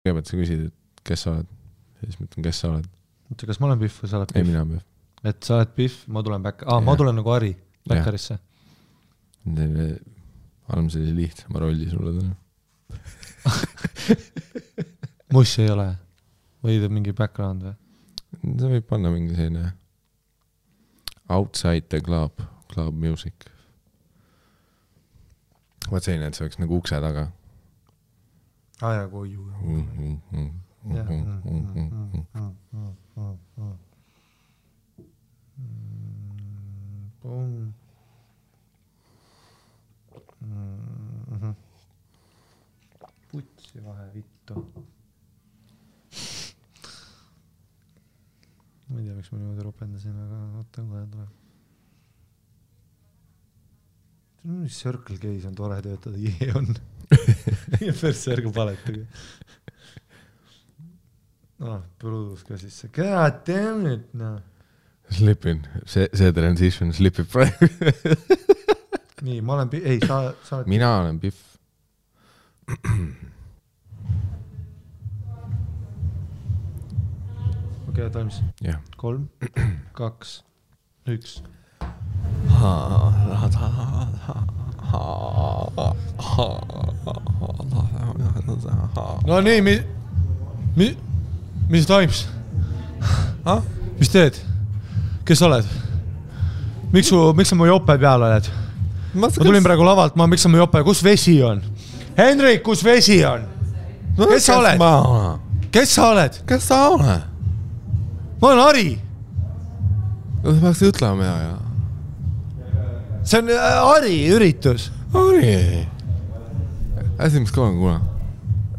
kõigepealt sa küsid, et kes sa oled, siis ma ütlen, kes sa oled. oota, kas ma olen Pihv või sa oled ei, Pihv? mina olen Pihv. et sa oled Pihv, ma tulen back, aa, ma Jah. tulen nagu Harri backerisse. anname sellise lihtsama rolli sulle täna. muss ei ole või mingi background või? sa võid panna mingi selline outside the club, club music. vot selline, et see oleks nagu ukse taga. Aa jaa, kui ju. jah. Pum. Mhm. putsi vahe vittu. ma ei tea, miks ma niimoodi ropendasin, aga oota kohe tuleb. Circle K-s on tore töötada, jee on. persse ärge valetage. ah, produus ka sisse, god damn it, noh. Slipin, see, see transition slipib praegu. nii, ma olen, ei, sa, sa oled. mina olen Pihv. okei okay,, valmis. jah. kolm, kaks, üks. No nii, mi-, mi-, mis toimus? mis teed? kes sa oled? miks su, miks sa mu jope peal oled? ma tulin praegu lavalt maha, miks sa mu jope, kus vesi on? Hendrik, kus vesi on? kes sa oled? kes sa oled? kes sa oled? ma olen Hari, sa peaks ütlema ja, ja. see on äh, Hari üritus. Harri. Esimest korda kuulen.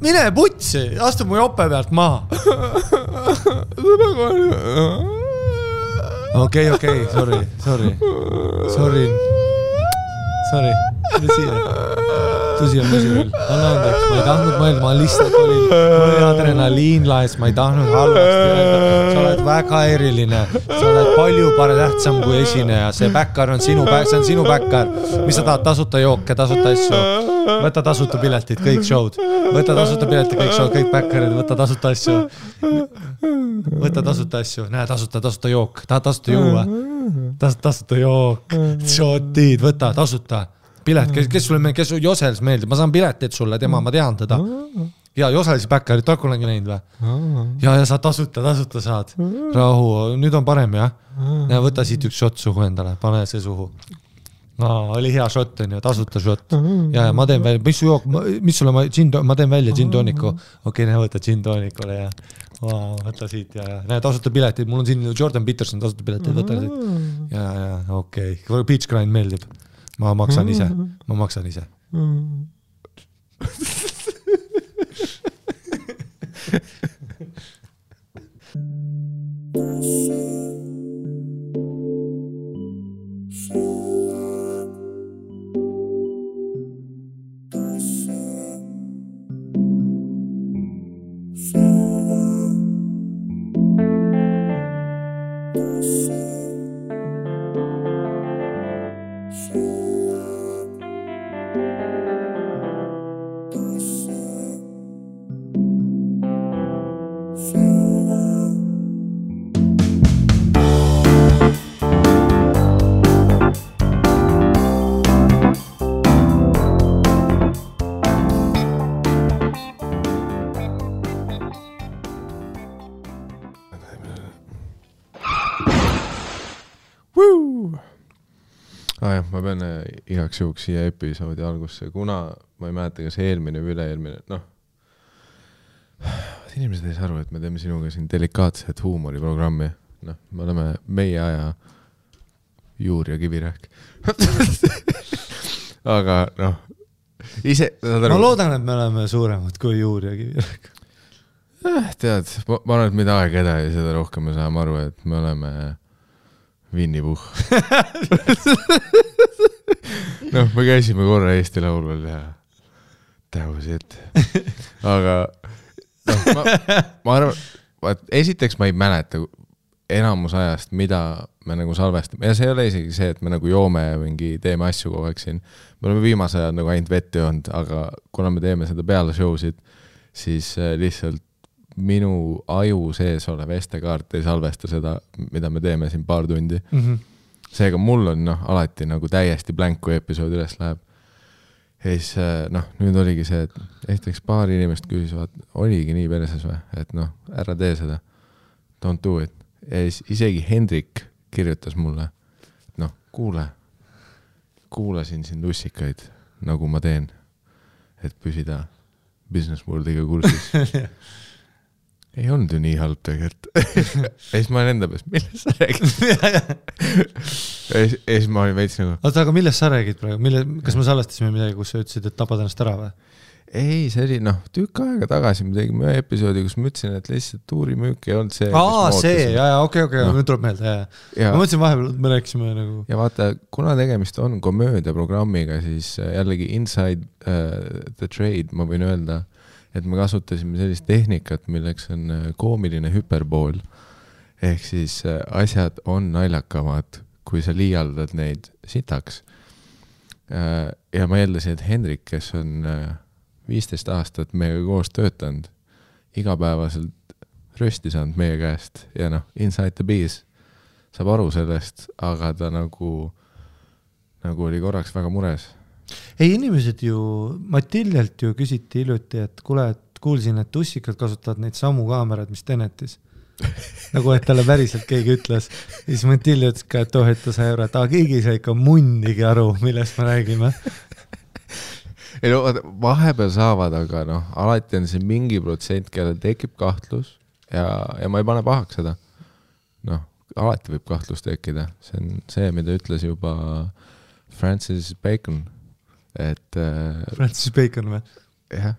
mine putsi, astu mu jope pealt maha. okei, okei, sorry, sorry, sorry, sorry, tule siia. Tule siia, tule siia. anna andeks, ma ei tahtnud mõelda, ma lihtsalt olin, mul oli adrenaliin laes, ma ei tahtnud halvasti öelda. sa oled väga eriline, sa oled palju parem, tähtsam kui esineja, see backar on sinu, see on sinu backar. mis sa tahad, tasuta jooke, tasuta asju? võta tasuta piletid, kõik show'd, võta tasuta piletid, kõik show'd, kõik backerid, võta tasuta asju. võta tasuta asju, näe tasuta, tasuta jook, tahad tasuta juua? tasuta, tasuta jook, shot'id, võta tasuta pilet, kes, kes sulle, kes Josels meeldib, ma saan pileteid sulle, tema, ma tean teda. ja Joselsi backerit oled kunagi näinud või? ja, ja sa tasuta, tasuta saad. rahu, nüüd on parem jah? näe, võta siit üks šott suhu endale, pane see suhu. Aa, oli hea šott onju, tasuta šott ja, ja ma teen välja, mis su jook, mis sulle ma džinn, ma teen välja džinn-tooniku. okei okay,, näe võta džinn-toonikule ja wow, võta siit ja, näe tasuta piletid, mul on siin Jordan Peterson tasuta piletid, võta siit. ja, ja okei okay., Beach Grind meeldib. Ma maksan ise, ma maksan ise. aa igaks juhuks siia episoodi algusse, kuna ma ei mäleta, kas eelmine või üle-eelmine, noh. inimesed ei saa aru, et me teeme sinuga siin delikaatset huumoriprogrammi, noh, me oleme meie aja juur ja kivirääk. aga noh, ise, ma loodan, et me oleme suuremad kui Juur ja Kivirähk. tead, ma ma arvan, et mida aeg edasi, seda rohkem me saame aru, et me oleme Winny Puhh. noh, me käisime korra Eesti Laulul ja that was it. aga noh, ma, ma arvan, vaat esiteks ma ei mäleta enamus ajast, mida me nagu salvestame ja see ei ole isegi see, et me nagu joome mingi teeme asju kogu aeg siin. me oleme viimasel ajal nagu ainult vett joonud, aga kuna me teeme seda peale show sid, siis äh, lihtsalt minu aju sees olev SD-kaart ei salvesta seda, mida me teeme siin paar tundi mm. -hmm. seega mul on noh, alati nagu täiesti blank, kui episood üles läheb. ja siis äh, noh, nüüd oligi see, et esiteks paar inimest küsisid, oligi nii perses või, et noh, ära tee seda. Don't do it. ja siis isegi Hendrik kirjutas mulle, noh, kuule, kuulasin sind ussikaid, nagu ma teen, et püsida business world'iga kursis ei olnud ju nii halb tegelikult ja siis ma olin enda peas, millest sa räägid ja siis, ja siis ma olin veits nagu. oota, aga millest sa räägid praegu, mille, kas me salvestasime midagi, kus sa ütlesid, et tapad ennast ära või? ei, see oli noh, tükk aega tagasi me tegime ühe episoodi, kus ma ütlesin, et lihtsalt tuurimüük ei olnud see. aa, see, ja, ja okei, okei, nüüd tuleb meelde, ja, ja. ma mõtlesin vahepeal, me rääkisime nagu. ja vaata, kuna tegemist on komöödiaprogrammiga, siis äh, jällegi inside uh, the trade ma võin öelda, et me kasutasime sellist tehnikat, milleks on äh, koomiline hüperbool. ehk siis uh, asjad on naljakamad, kui sa liialdad neid sitaks uh,. ja ma eeldasin, et Hendrik, kes on viisteist aastat meiega koos töötanud, igapäevaselt rösti saanud meie käest ja noh, inside the bees saab aru sellest, aga ta nagu, nagu oli korraks väga mures. Ei, inimesed ju, Matiljalt ju küsiti hiljuti, et kuule, et kuulsin, et ussikad kasutavad neid samu kaameraid, mis Tenetis nagu, et talle päriselt keegi ütles. ja siis Matilja ütles ka, et oh, et ta sai aru, et aa, keegi ei saa ikka munnigi aru, millest me räägime ei no vahepeal saavad, aga noh, alati on see mingi protsent, kellel tekib kahtlus ja, ja ma ei pane pahaks seda. noh, alati võib kahtlus tekkida, see on see, mida ütles juba Francis Bacon, et äh,. Francis Bacon või? jah.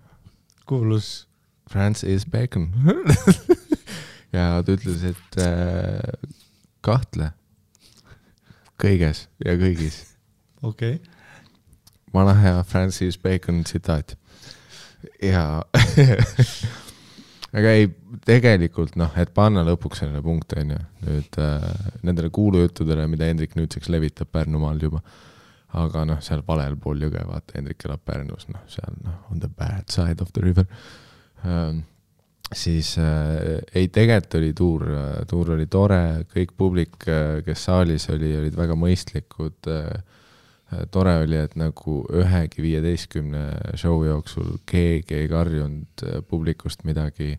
kuulus. Francis Bacon ja ta ütles, et äh, kahtle kõiges ja kõigis. okei okay vana hea Francis Bacon tsitaat. ja aga ei, tegelikult noh, et panna lõpuks sellele punkt, on ju, nüüd äh, nendele kuulujuttudele, mida Hendrik nüüdseks levitab Pärnumaal juba. Aga noh, seal valel pool jõge, vaata, Hendrik elab Pärnus, noh, seal noh, on the bad side of the river ähm,. siis äh, ei, tegelikult oli tuur, tuur oli tore, kõik publik, äh, kes saalis oli, olid väga mõistlikud äh, Äh, tore oli, et nagu ühegi viieteistkümne show jooksul keegi ei karjunud äh, publikust midagi,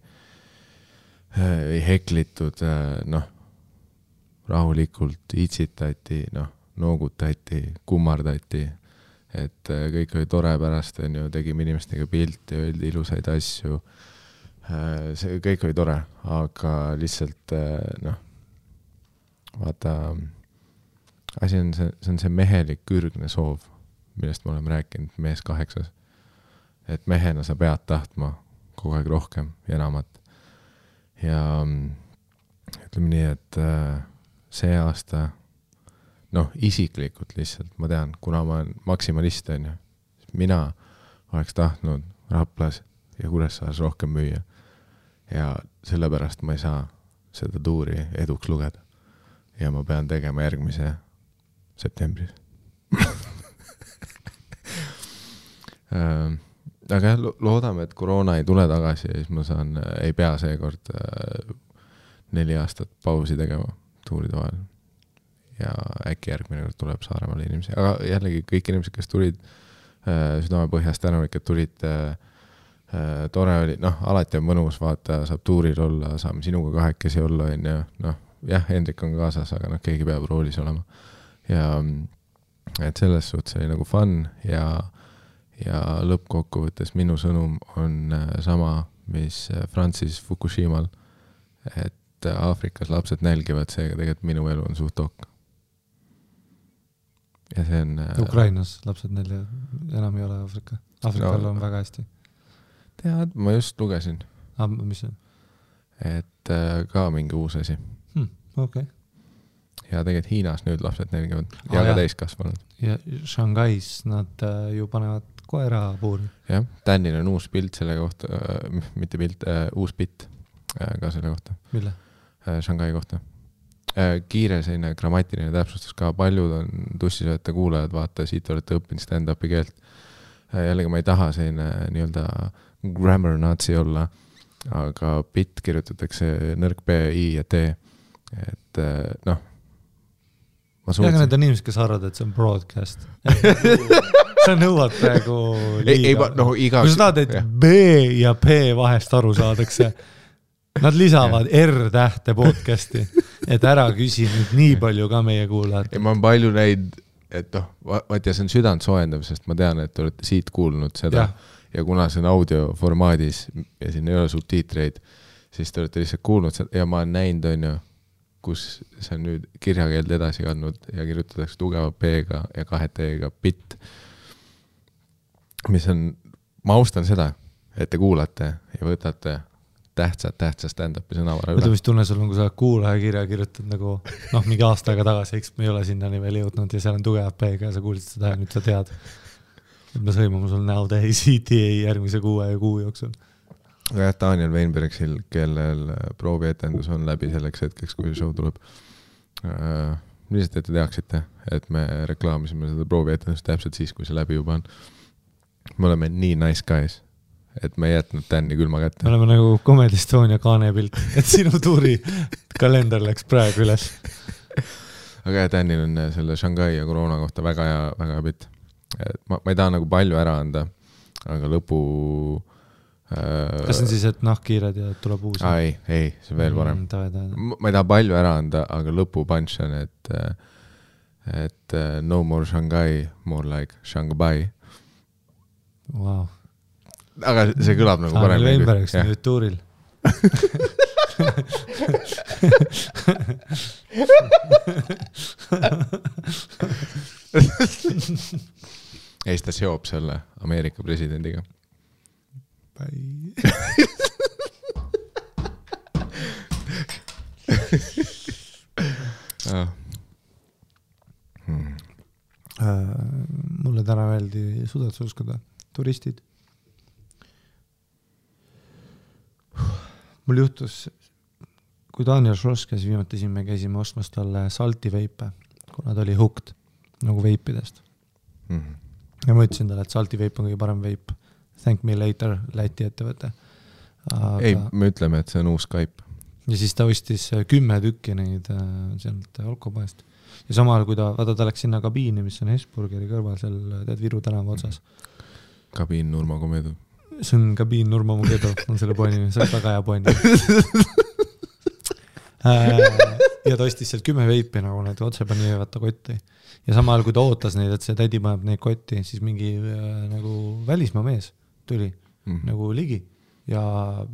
äh, ei heklitud, noh, rahulikult itsitati, noh, noogutati, kummardati, et kõik oli tore pärast, on ju, tegime inimestega pilte, öeldi ilusaid asju, see kõik oli tore, aga lihtsalt noh, vaata asi on see, see on see mehelik ürgne soov, millest me oleme rääkinud Mees kaheksas. et mehena sa pead tahtma kogu aeg rohkem ja enamat. ja ütleme nii, et äh, see aasta, noh, isiklikult lihtsalt ma tean, kuna ma olen maksimalist, on ju, mina oleks tahtnud Raplas ja Kuressaares rohkem müüa. ja sellepärast ma ei saa seda tuuri eduks lugeda. ja ma pean tegema järgmise septembris äh, aga jah, loodame, et koroona ei tule tagasi ja siis ma saan, ei pea seekord äh, neli aastat pausi tegema tuuride vahel. Ja äkki järgmine kord tuleb Saaremaale inimesi, aga jällegi kõik inimesed, kes tulid äh, südamepõhjast tänulik, et tulid äh, äh,. tore oli, noh, alati on mõnus, vaata, saab tuuril olla, saame sinuga kahekesi olla, onju, noh, jah, Hendrik on kaasas, aga noh, keegi peab roolis olema ja et selles suhtes oli nagu fun ja, ja lõppkokkuvõttes minu sõnum on äh, sama, mis äh, Francis Fukushimal, et Aafrikas lapsed nälgivad, seega tegelikult minu elu on suht ok. Ja see on äh, Ukrainas lapsed nälgivad, enam ei ole Aafrika, Aafrikal no, on väga hästi. tead, ma just lugesin. aa, ah, mis see on? et ka mingi uus asi hmm,. okei okay ja tegelikult Hiinas nüüd lapsed nälgivad ja ah, ka täiskasvanud. ja Shanghais nad äh, ju panevad koera puuri. jah, Danil on uus pilt selle kohta äh,, mitte pilt äh,, uus bitt äh, ka selle kohta. mille äh,? Shanghai kohta äh,. Kiire selline grammatiline täpsustus ka, paljud on tussisööta kuulajad, vaata, siit olete õppinud stand-up'i keelt äh,. jällegi ma ei taha selline nii-öelda grammar nazi olla, aga bitt kirjutatakse nõrk B, I ja T, et äh, noh. ma ja, aga need on inimesed, kes arvavad, et see on broadcast. sa nõuad praegu ei, ei liiga. noh, iga kui sa tahad, et B ja P vahest aru saadakse, nad lisavad R-tähte podcast'i, et ära küsi nüüd nii palju ka meie ei, kuulajatelt. ma olen palju näinud, et noh, vaat ja see on südantsoojendav, sest ma tean, et te olete siit kuulnud seda jah, ja kuna see on audio formaadis ja siin ei ole subtiitreid, siis te olete lihtsalt kuulnud seda ja ma olen näinud, onju, kus see on nüüd kirjakeelde edasi kandnud ja kirjutatakse tugeva B-ga ja kahe T-ga bitt. mis on, ma austan seda, et te kuulate ja võtate tähtsat, tähtsa stand-up'i sõnavara üle. mis tunne sul on, kui sa oled kuulajakirja kirjutanud nagu noh, mingi aasta aega tagasi, eks me ei ole sinnani veel jõudnud ja seal on tugev B-ga ja sa kuulsid seda ja nüüd sa tead. et me sõimame sul näotäis ETA järgmise kuue kuu jooksul. aga jah, Daniel Weinbergsil, kellel proovietendus on läbi selleks hetkeks, kui show tuleb äh,. lihtsalt, et te teaksite, et me reklaamisime seda proovietendust täpselt siis, kui see läbi juba on. me oleme nii nice guys, et me ei jätnud Tänni külma me kätte. oleme nagu Comedy Estonia kaanepilt, et sinu tuuri kalender läks praegu üles. aga jah, Tänil on äh, selle Shanghai ja koroona kohta väga hea, väga hea bitt. et ma, ma ei taha nagu palju ära anda, aga lõpu äh, kas see on siis, et nahkhiired ja tuleb uus? aa ei, ei, see on veel parem. mm,. ma ei taha palju ära anda, aga lõpu punch on, et, et äh, no more Shanghai, more like Shanghai. Wow. Aga see kõlab nagu paremini. Weinberg on nüüd tuuril. ja siis ta seob selle Ameerika presidendiga. Hmm. Äh, mulle täna öeldi sudatsuskada, turistid. Mul juhtus, kui Daniel Šross käis viimati siin, me käisime ostmas talle salti veipe, kuna ta oli hooked nagu veipidest. Mhm. ja ma ütlesin talle, et salti veip on kõige parem veip. Thank me later, Läti ettevõte. ei aga, me ütleme, et see on uus Skype. ja siis ta ostis äh, kümme tükki neid äh, sealt alkopoest. ja samal ajal, kui ta, vaata ta läks sinna kabiini, mis on Hesburgeri kõrval seal, tead, Viru tänava otsas. kabiin Nurmo Komedu. See on kabiin Nurmo Mugedo, on selle poe nimi, see on väga hea poe nimi. ja ta ostis sealt kümme veipi nagu need otse pani vaata kotti ja samal ajal, kui ta ootas neid, et see tädi paneb neid kotti, siis mingi äh, nagu välismaa mees tuli Mhm. nagu ligi ja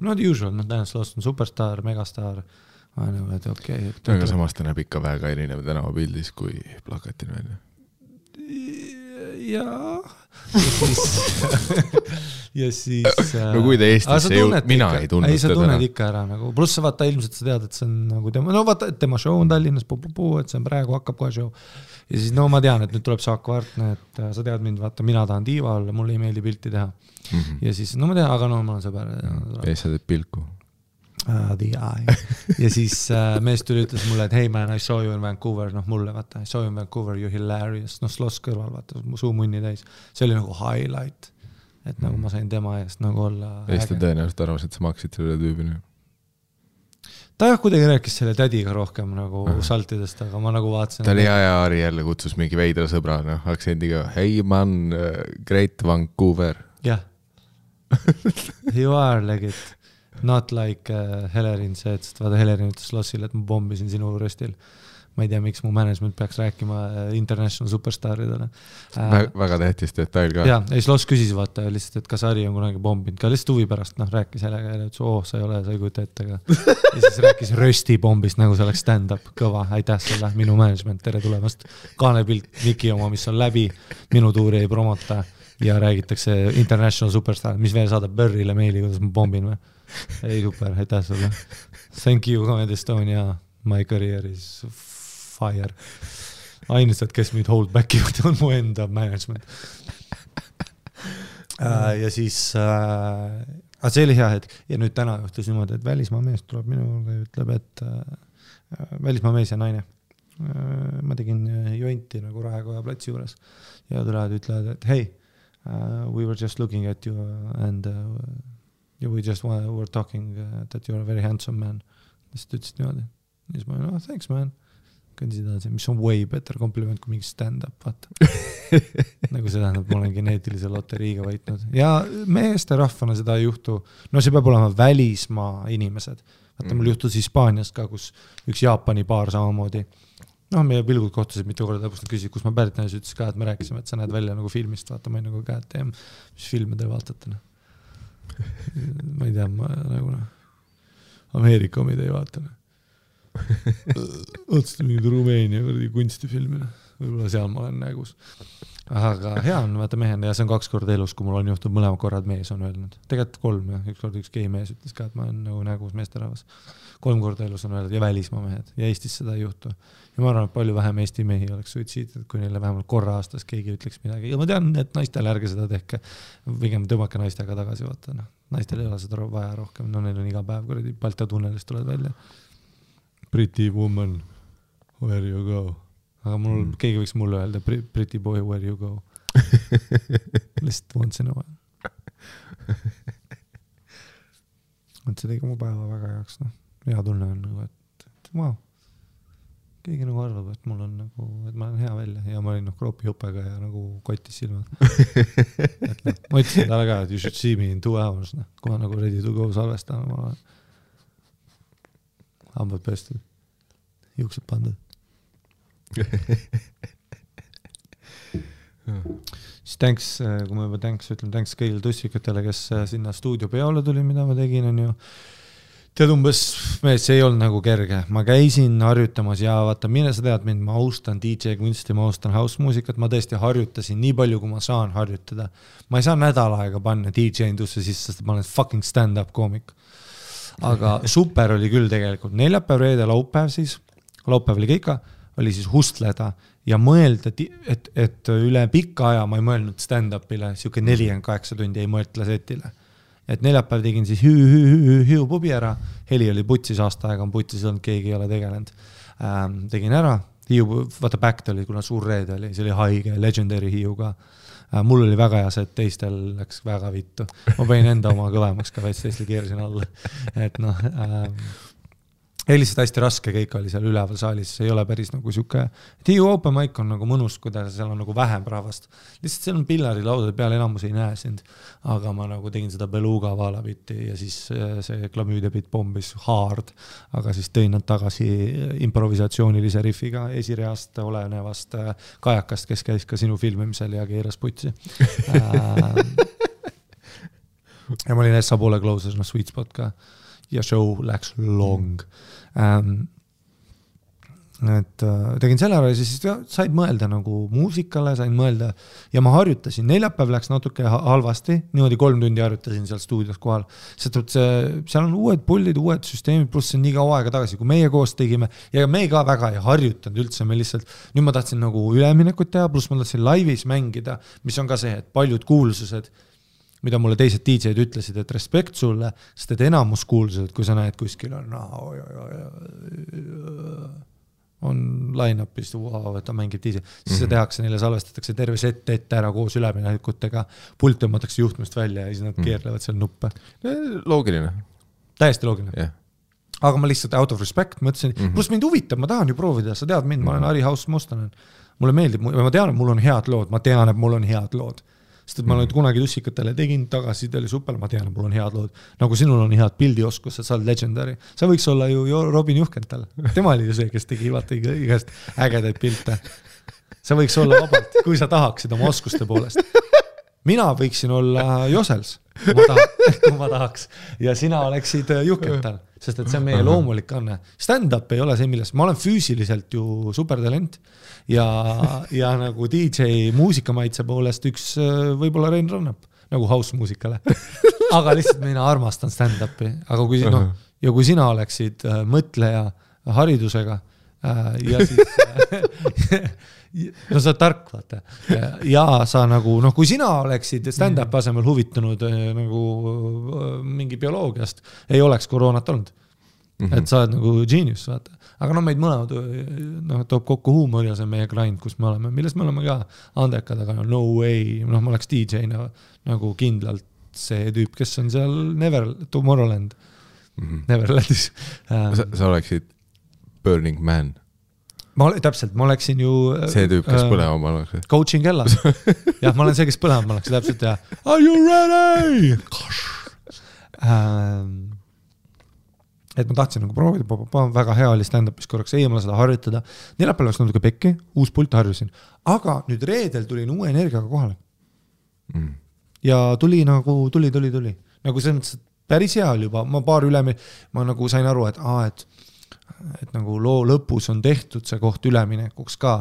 no the usual, noh, Dance Lost on superstaar, megastaar. nagu, et okei okay, aga. samas ta näeb ikka väga erinev tänavapildis kui plakatil välja. jaa, ja siis, ja siis. No kui ta Eestisse ei jõud- mina ei tundnud ei, sa teda tunned enam. ikka ära nagu, pluss sa vaata ilmselt sa tead, et see on nagu tema, no vaata, et tema show on Tallinnas, et see on praegu hakkab kohe show. ja siis no ma tean, et nüüd tuleb Saak Vartne, et äh, sa tead mind, vaata, mina tahan tiiva olla, mulle ei meeldi pilti teha. ja siis, no ma tean, aga no ma olen sõber. ja siis sa teed pilku. Uh, the eye. ja siis äh, mees tuli, ütles mulle, et hey man, I saw you in Vancouver, noh mulle vaata, I saw you in Vancouver, you hilarious, noh sloss kõrval, vaata, suu munni täis. see oli nagu highlight. Et nagu ma sain tema eest nagu olla. ja siis ta tõenäoliselt arvas, et sa maksid selle tüübini. ta jah, kuidagi rääkis selle tädiga rohkem nagu Ahah. saltidest, aga ma nagu vaatasin. ta oli hea ja Ari jälle kutsus mingi veidra sõbra, noh, aktsendiga. Hey man, great Vancouver. jah. You are legit. Not like uh, Helerin see, et vaata Helerin ütles Lossile, et ma pommisin sinu röstil. Ma ei tea, miks mu management peaks rääkima äh, international superstaaridele äh,. väga tähtis detail ka. ja, ja siis Loss küsis vaata lihtsalt, et kas Harri on kunagi pomminud ka lihtsalt huvi pärast, noh rääkis jälle ütles, oo, sa ei ole, sa ei kujuta ette ka. ja siis rääkis röstipommist, nagu see oleks stand-up, kõva, aitäh sulle, minu management, tere tulemast. kaanepilt Miki oma, mis on läbi, minu tuuri ei promota ja räägitakse international superstar, mis veel saadab Burrile meili, kuidas ma pommin või? ei super, aitäh sulle. Thank you, Comedy Estonia, my career is fire. ainused, kes mind hold back ivad, on mu enda management äh,. ja siis äh,, aga see oli hea hetk ja nüüd täna juhtus niimoodi, et välismaa mees tuleb minu juurde ja ütleb, et äh, välismaa mees ja naine äh,. ma tegin äh, jonti nagu Raekoja platsi juures ja tulevad, ütlevad, et hei uh,, we were just looking at you and uh, we just were talking uh, that you are a very handsome man. siis ta ütles niimoodi. ja siis ma olin, oh thanks man. Kõndisin edasi, mis on way better compliment kui mingi stand-up, vaata. nagu see tähendab, ma olen geneetilise loteriiga võitnud ja meesterahvana seda ei juhtu. no see peab olema välismaa inimesed. vaata, mul juhtus Hispaanias ka, kus üks Jaapani paar samamoodi. noh, meie pilgud kohtusid mitu korda, lõpuks nad küsisid, kust ma pärit olen, siis ütles ka, et me rääkisime, et sa näed välja nagu filmist, vaata, ma olin nagu god damn, mis filme te vaatate, noh. ma ei tea, ma nagu noh, Ameerika omi te ei vaata, noh. otsustasin mingit Rumeenia kuradi kunstifilmi, võib-olla seal ma olen nägus. aga hea on vaata mehena ja see on kaks korda elus, kui mul on juhtunud mõlemad korrad mees on öelnud. tegelikult kolm jah, ükskord üks gei mees ütles ka, et ma olen nagu nägus meesterahvas. kolm korda elus on öeldud ja välismaa mehed ja Eestis seda ei juhtu. ja ma arvan, et palju vähem Eesti mehi oleks suitsiidid, kui neile vähemalt korra aastas keegi ütleks midagi ja ma tean, et naistele ärge seda tehke. pigem tõmmake naistega tagasi, vaata noh, naistel ei ole seda vaja rohkem, no neil on iga päev kuradi Balti tunnelist tuled välja. Pretty woman, where you go aga mul mm., keegi võiks mulle öelda, pretty boy, where you go. lihtsalt once in a while. et see tegi mu päeva väga heaks, noh, hea tunne on nagu, et, et vau wow.. keegi nagu arvab, et mul on nagu, et ma näen hea välja ja ma olin noh, kroopihupega ja nagu kotis silmad. et noh, ma ütlesin talle ka, et you should see me in two hours, noh, kohe nagu ready to go salvestama, ma olen. Hambad pestud, juuksed pandud. siis thanks, kui ma juba thanks ütlen, thanks kõigile tussikatele, kes äh, sinna stuudiopeole tuli, mida ma tegin, onju. tead umbes, see ei olnud nagu kerge, ma käisin harjutamas ja vaata, mine sa tead mind, ma austan DJ kunsti, ma austan house muusikat, ma tõesti harjutasin nii palju, kui ma saan harjutada. ma ei saa nädal aega panna DJ indusse sisse, sest ma olen fucking stand-up koomik. Aga super oli küll tegelikult, neljapäev, reede, laupäev siis, laupäev oli ka ikka, oli siis hustleda ja mõelda, et, et üle pika aja ma ei mõelnud stand-up'ile, sihuke nelikümmend kaheksa tundi ei mõtle setile. et neljapäev tegin siis Hüü pubi ära, heli oli putsis, aasta aega on putsis olnud, keegi ei ole tegelenud. Ähm,. tegin ära, Hiiu, vaata Backed oli, kuna suur reede oli, see oli haige, legendary Hiiu ka. Mul oli väga hea see, et teistel läks väga vittu, ma panin enda oma kõvemaks ka veits, teistel keerasin alla, et noh ähm, ei lihtsalt hästi raske kõik oli seal üleval saalis, see ei ole päris nagu sihuke, Hiiu open mic on nagu mõnus, kuidas seal on nagu vähem rahvast. lihtsalt seal on pillarilaudade peal, enamus ei näe sind. aga ma nagu tegin seda Beluga vaalabitti ja siis äh, see klamüüdiabitt pommis hard, aga siis tõin nad tagasi improvisatsioonilise rifiga esireast olenevast äh, kajakast, kes käis ka sinu filmimisel ja keeras putsi ja ma olin Essa poole closer, noh sweet spot ka ja show läks long ähm,. et äh, tegin selle ära ja siis ja, said mõelda nagu muusikale, sain mõelda ja ma harjutasin, neljapäev läks natuke ha- halvasti, niimoodi kolm tundi harjutasin seal stuudios kohal. sest et see, seal on uued pullid, uued süsteemid, pluss see on nii kaua aega tagasi, kui meie koos tegime ja me ka väga ei harjutanud üldse, me lihtsalt, nüüd ma tahtsin nagu üleminekut teha, pluss ma tahtsin laivis mängida, mis on ka see, et paljud kuulsused mida mulle teised DJ-d ütlesid, et respekt sulle, sest et enamus kuulsused, kui sa näed kuskil on no,, on line-up'is, et ta mängib DJ, siis mm -hmm. see tehakse, neile salvestatakse terve set ette ära koos üleminekutega, pult tõmmatakse juhtmest välja ja siis nad mm -hmm. keerlevad seal nuppe. loogiline, täiesti loogiline. jah. aga ma lihtsalt out of respect mõtlesin mm -hmm., pluss mind huvitab, ma tahan ju proovida, sa tead mind, ma olen Harry House Mustonen. mulle meeldib, ma tean, et mul on head lood, ma tean, et mul on head lood. Sest et ma olen kunagi tussikatele tegin, tagasiside oli super, ma tean, mul on head lood. nagu sinul on head pildioskused, sa oled legendary. sa võiks olla ju Robin Juhkental, tema oli ju see, kes tegi vaata iga- igast ägedaid pilte. sa võiks olla vabalt, kui sa tahaksid oma oskuste poolest. Mina võiksin olla Josels, kui ma tahaks, kui ma tahaks ja sina oleksid äh, Juhkental, sest et see on meie loomulik anne. Stand-up ei ole see, millest, ma olen füüsiliselt ju supertalent ja, ja nagu DJ muusikamaitse poolest üks äh, võib-olla Rein Rannap nagu house muusikale. aga lihtsalt mina armastan stand-up'i, aga kui noh, ja kui sina oleksid äh, mõtleja haridusega ja siis no sa oled tark, vaata. ja sa nagu noh, kui sina oleksid stand-up'i asemel huvitunud äh, nagu äh, mingi bioloogiast, ei oleks koroonat olnud mm. -hmm. et sa oled nagu genius, vaata. aga no meid mõlemad noh, toob kokku huumor ja see on meie grind, kus me oleme, milles me oleme ka andekad, aga no way, noh, ma oleks DJ-na nagu kindlalt see tüüp, kes on seal Never, Tomorrowland, mm. Neverlandis -hmm. sa, äh,. sa oleksid Burning Man, ma, täpselt, ma oleksin ju. see tüüp, kes põlema pannakse. coaching kellas, jah, ma olen see, kes põlema pannakse täpselt ja are you ready? et ma tahtsin nagu proovida, väga hea oli stand-up'is korraks eemale seda harjutada. neljapäeval läks natuke pekki, uus pult harjusin, aga nüüd reedel tulin uue energiaga kohale Mm. ja tuli nagu, tuli, tuli, tuli nagu selles mõttes, et päris hea oli juba, ma paar üle, ma nagu sain aru, et aa, et et nagu loo lõpus on tehtud see koht üleminekuks ka,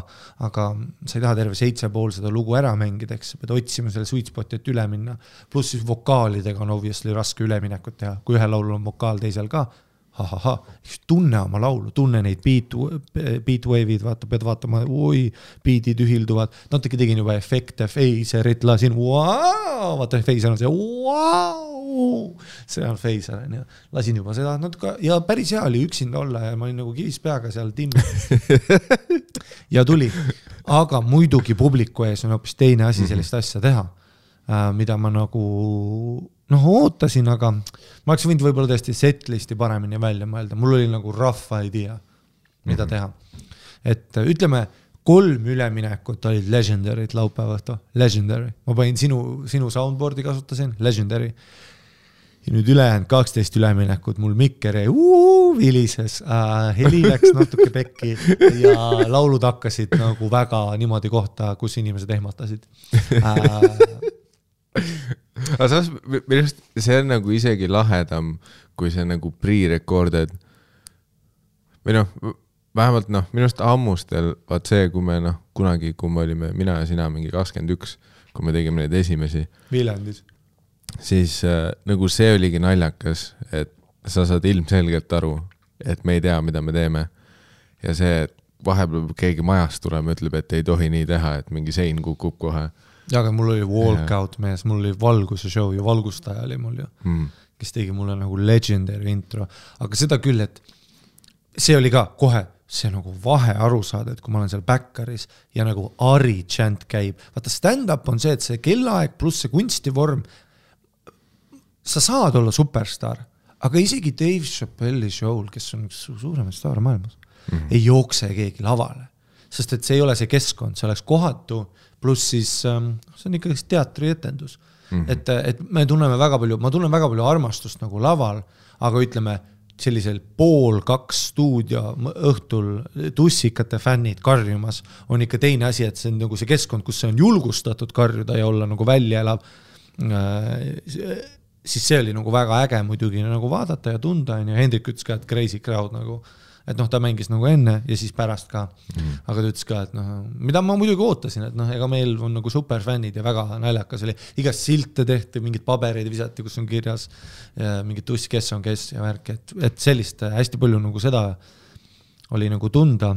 aga sa ei taha terve seitse pool seda lugu ära mängida, eks sa pead otsima selle sweet spot'i, et üle minna. pluss siis vokaalidega on obviously raske üleminekut teha, kui ühel laulul on vokaal, teisel ka ahahah, eks tunne oma laulu, tunne neid beat, beat wave'id, vaata, pead vaatama, oi, beat'id ühilduvad, natuke tegin juba efekte, phaser'it lasin, vaata, phaser on see, see on phaser on ju, lasin juba seda natuke ja päris hea oli üksinda olla ja ma olin nagu kivis peaga seal timmis. ja tuli, aga muidugi publiku ees on hoopis teine asi sellist asja teha, mida ma nagu noh, ootasin, aga ma oleks võinud võib-olla tõesti setlist'i paremini välja mõelda, mul oli nagu rough idea, mida teha. et ütleme, kolm üleminekut olid legendary'd laupäeva õhtul, legendary, ma panin sinu, sinu soundboard'i kasutasin, legendary. ja nüüd ülejäänud kaksteist üleminekut, mul mikker jäi vilises äh,, heli läks natuke pekki ja laulud hakkasid nagu väga niimoodi kohta, kus inimesed ehmatasid äh,. Aga samas mi- minu arust see on nagu isegi lahedam, kui see nagu pre-recorded. või noh, vähemalt noh, minu arust ammustel, vaat see, kui me noh, kunagi, kui me olime mina ja sina mingi kakskümmend üks, kui me tegime neid esimesi, Viljandis. siis äh, nagu see oligi naljakas, et sa saad ilmselgelt aru, et me ei tea, mida me teeme. ja see, et vahepeal keegi majast tulema, ütleb, et ei tohi nii teha, et mingi sein kukub kohe ja, aga mul oli walkout mees, mul oli valguse show ja valgustaja oli mul ju, mm.. kes tegi mulle nagu legendary intro, aga seda küll, et see oli ka kohe see nagu vahe aru saada, et kui ma olen seal backeris ja nagu Ari chant käib, vaata stand-up on see, et see kellaaeg pluss see kunstivorm. sa saad olla superstaar, aga isegi Dave Chappelle'i show'l, kes on üks su- suuremaid staare maailmas mm, -hmm. ei jookse keegi lavale, sest et see ei ole see keskkond, see oleks kohatu, pluss siis ähm, see on ikkagi teatrietendus mm. -hmm. et, et me tunneme väga palju, ma tunnen väga palju armastust nagu laval, aga ütleme sellisel pool kaks stuudio õhtul tussikate fännid karjumas on ikka teine asi, et see on nagu see keskkond, kus see on julgustatud karjuda ja olla nagu välja elav. siis see oli nagu väga äge muidugi nagu vaadata ja tunda onju, Hendrik ütles ka, et crazy crowd nagu, et noh, ta mängis nagu enne ja siis pärast ka mm.. aga ta ütles ka, et noh, mida ma muidugi ootasin, et noh, ega meil on nagu superfännid ja väga naljakas oli, igast silte tehti, mingeid pabereid visati, kus on kirjas ja mingi tuss, kes on kes ja värk, et, et sellist hästi palju nagu seda oli nagu tunda.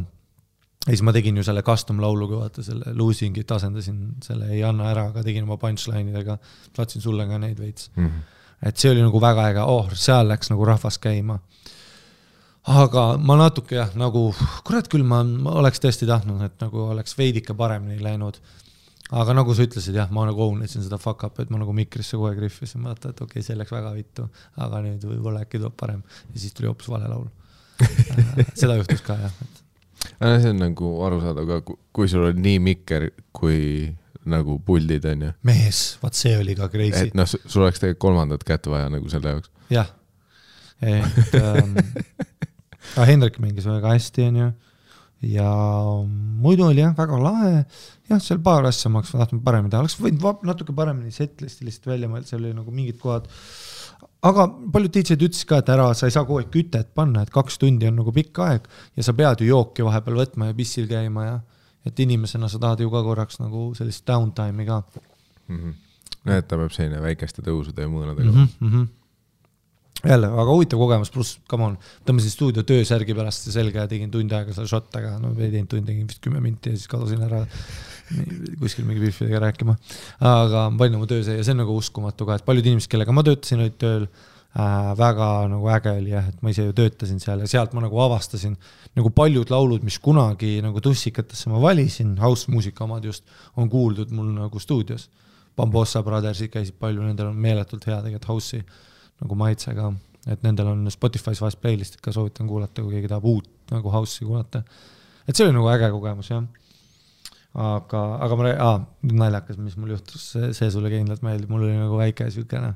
ja siis ma tegin ju selle custom lauluga, vaata selle losing'it asendasin selle ei anna ära, aga tegin oma punchline idega, saatsin sulle ka neid veits Mm -hmm. et see oli nagu väga äge, oh, seal läks nagu rahvas käima. Aga ma natuke jah, nagu kurat küll, ma, oleks tõesti tahtnud, et nagu oleks veidike paremini läinud. aga nagu sa ütlesid jah, ma nagu own isin seda fuck up'i, et ma nagu mikrisse kogu aeg rihvisin, vaata, et okei okay,, see läks väga vittu, aga nüüd võib-olla äkki tuleb parem ja siis tuli hoopis vale laul. seda juhtus ka jah, et see on nagu arusaadav ka, kui sul on nii mikker kui nagu puldid onju, mees, vaat see oli ka crazy et. noh, sul oleks tegelikult kolmandat kätt vaja nagu selle jaoks. jah, et ähm, aga Hendrik mängis väga hästi, onju. ja muidu oli jah, väga lahe. jah, seal paar asja ma oleks tahtnud paremini teha, oleks võinud natuke paremini setlist'i lihtsalt välja mõelda, seal oli nagu mingid kohad. aga paljud DJ-d ütlesid ka, et ära, sa ei saa kogu aeg kütet panna, et kaks tundi on nagu pikk aeg ja sa pead ju jooki vahepeal võtma ja pissil käima ja et inimesena sa tahad ju ka korraks nagu sellist downtime'i ka no et ta peab selline väikeste tõusude ja mõõnadega mm. -hmm, mm -hmm. Jälle väga huvitav kogemus, pluss come on, tõmbasin stuudio töösärgi pärast selga ja tegin tund aega seal šotte, aga no ei teinud tund, tegin vist kümme minti ja siis kadusin ära kuskil mingi Biffidega rääkima. aga panin oma töö see ja see on nagu uskumatu ka, et paljud inimesed, kellega ma töötasin, olid tööl äh,. väga nagu äge oli jah, et ma ise ju töötasin seal ja sealt ma nagu avastasin nagu paljud laulud, mis kunagi nagu tussikatesse ma valisin, house muusika omad just, on kuuldud mul nagu stuudios. Bambossa Brothersid käisid palju, nendel on meeletult hea tegelikult house'i nagu maitse ka, et nendel on Spotify's vahest playlist'id ka soovitan kuulata, kui keegi tahab uut nagu house'i kuulata. et see oli nagu äge kogemus jah. aga, aga ma, aa, naljakas, mis mul juhtus, see, sulle kindlalt meeldib, mul oli nagu väike siukene,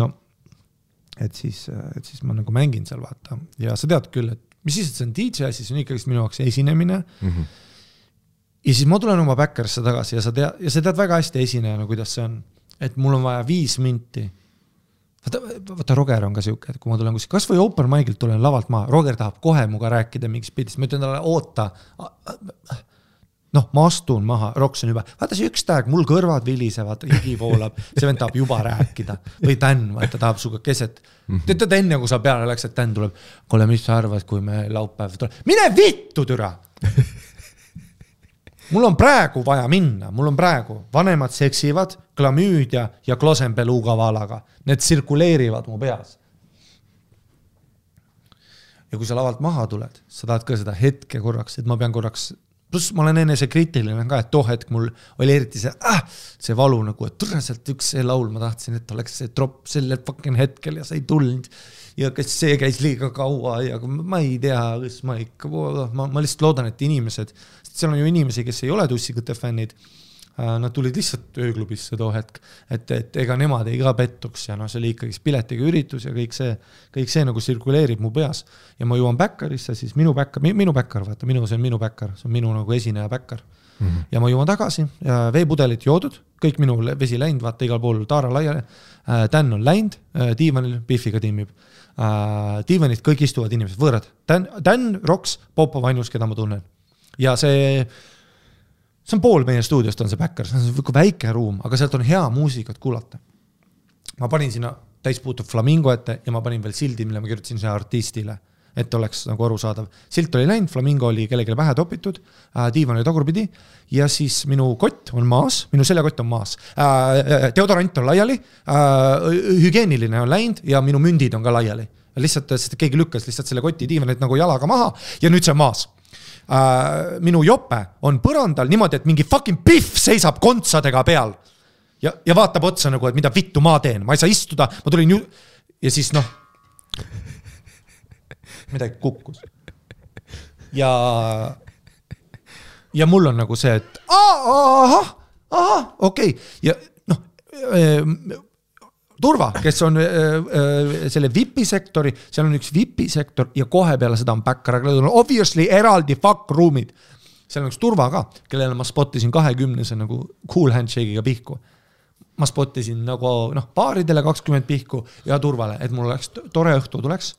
no et siis, et siis ma nagu mängin seal vaata ja sa tead küll, et mis siis, et see on DJ, siis on ikkagist minu jaoks esinemine Mhm. ja siis ma tulen oma backerisse tagasi ja sa tead, ja sa tead väga hästi esinejana, kuidas see on. et mul on vaja viis minti. vaata, vaata Roger on ka siuke, et kui ma tulen kuskil, kasvõi open mic'ilt tulen lavalt maha, Roger tahab kohe minuga rääkida mingist pildist, ma ütlen talle oota. noh, ma astun maha, Roks on juba, vaata see üks täheg, mul kõrvad vilisevad, higi voolab, see vend tahab juba rääkida. Või Dan, vaata tahab sinuga keset. tead, tead enne kui sa peale läksid, Dan tuleb, kuule, mis sa arvad, kui me laupäev tuleb, mine vittu, türa mul on praegu vaja minna, mul on praegu, vanemad seksivad, klamüüdia ja klosembeluuga valaga, need tsirkuleerivad mu peas. ja kui sa lavalt maha tuled, sa tahad ka seda hetke korraks, et ma pean korraks, pluss ma olen enesekriitiline ka, et too hetk mul oli eriti see ah,, see valu nagu, et tule sealt üks see laul, ma tahtsin, et oleks see tropp sellel fucking hetkel ja see ei tulnud. ja kas see käis liiga kaua ja ma ei tea, kas ma ikka, ma, ma lihtsalt loodan, et inimesed, seal on ju inimesi, kes ei ole Tussikute fännid. Nad tulid lihtsalt ööklubisse too hetk, et, et ega nemad ei ka pettuks ja noh, see oli ikkagi piletiga üritus ja kõik see, kõik see nagu tsirkuleerib mu peas. ja ma jõuan backerisse, siis minu backer, minu backer, vaata minu, see on minu backer, see on minu nagu esineja backer mm. -hmm. ja ma jõuan tagasi, veepudelid joodud, kõik minu vesi läinud, vaata igal pool taara laiali. Dan on läinud diivanil, Biffiga timmib diivanid kõik istuvad inimesed, võõrad, Dan, Dan, Roks, Popov ainus, keda ma tunnen. Ja see see on pool meie stuudiost on see backer, see on sihuke väike ruum, aga sealt on hea muusikat kuulata. ma panin sinna täispuutuv flamingo ette ja ma panin veel sildi, mille ma kirjutasin sinna artistile, et oleks nagu arusaadav. silt oli läinud, flamingo oli kellelegi pähe topitud äh,, diivan oli tagurpidi ja siis minu kott on maas, minu seljakott on maas äh,. deodorant on laiali äh,, hügieeniline on läinud ja minu mündid on ka laiali. lihtsalt, sest keegi lükkas lihtsalt selle koti diivanilt nagu jalaga maha ja nüüd see on maas Uh, minu jope on põrandal niimoodi, et mingi fucking Pihv seisab kontsadega peal ja, ja vaatab otsa nagu, et mida vittu ma teen, ma ei saa istuda, ma tulin ju ja siis noh, midagi kukkus. ja, ja mul on nagu see, et ahah, ahah, okei okay. ja noh äh, turva, kes on äh, selle VIP-i sektori, seal on üks VIP-i sektor ja kohe peale seda on on obviously eraldi fuck ruumid. seal on üks turva ka, kellele ma spot isin kahekümnese nagu cool handshake'iga pihku. ma spot isin nagu noh, baaridele kakskümmend pihku ja turvale, et mul oleks tore õhtu tuleks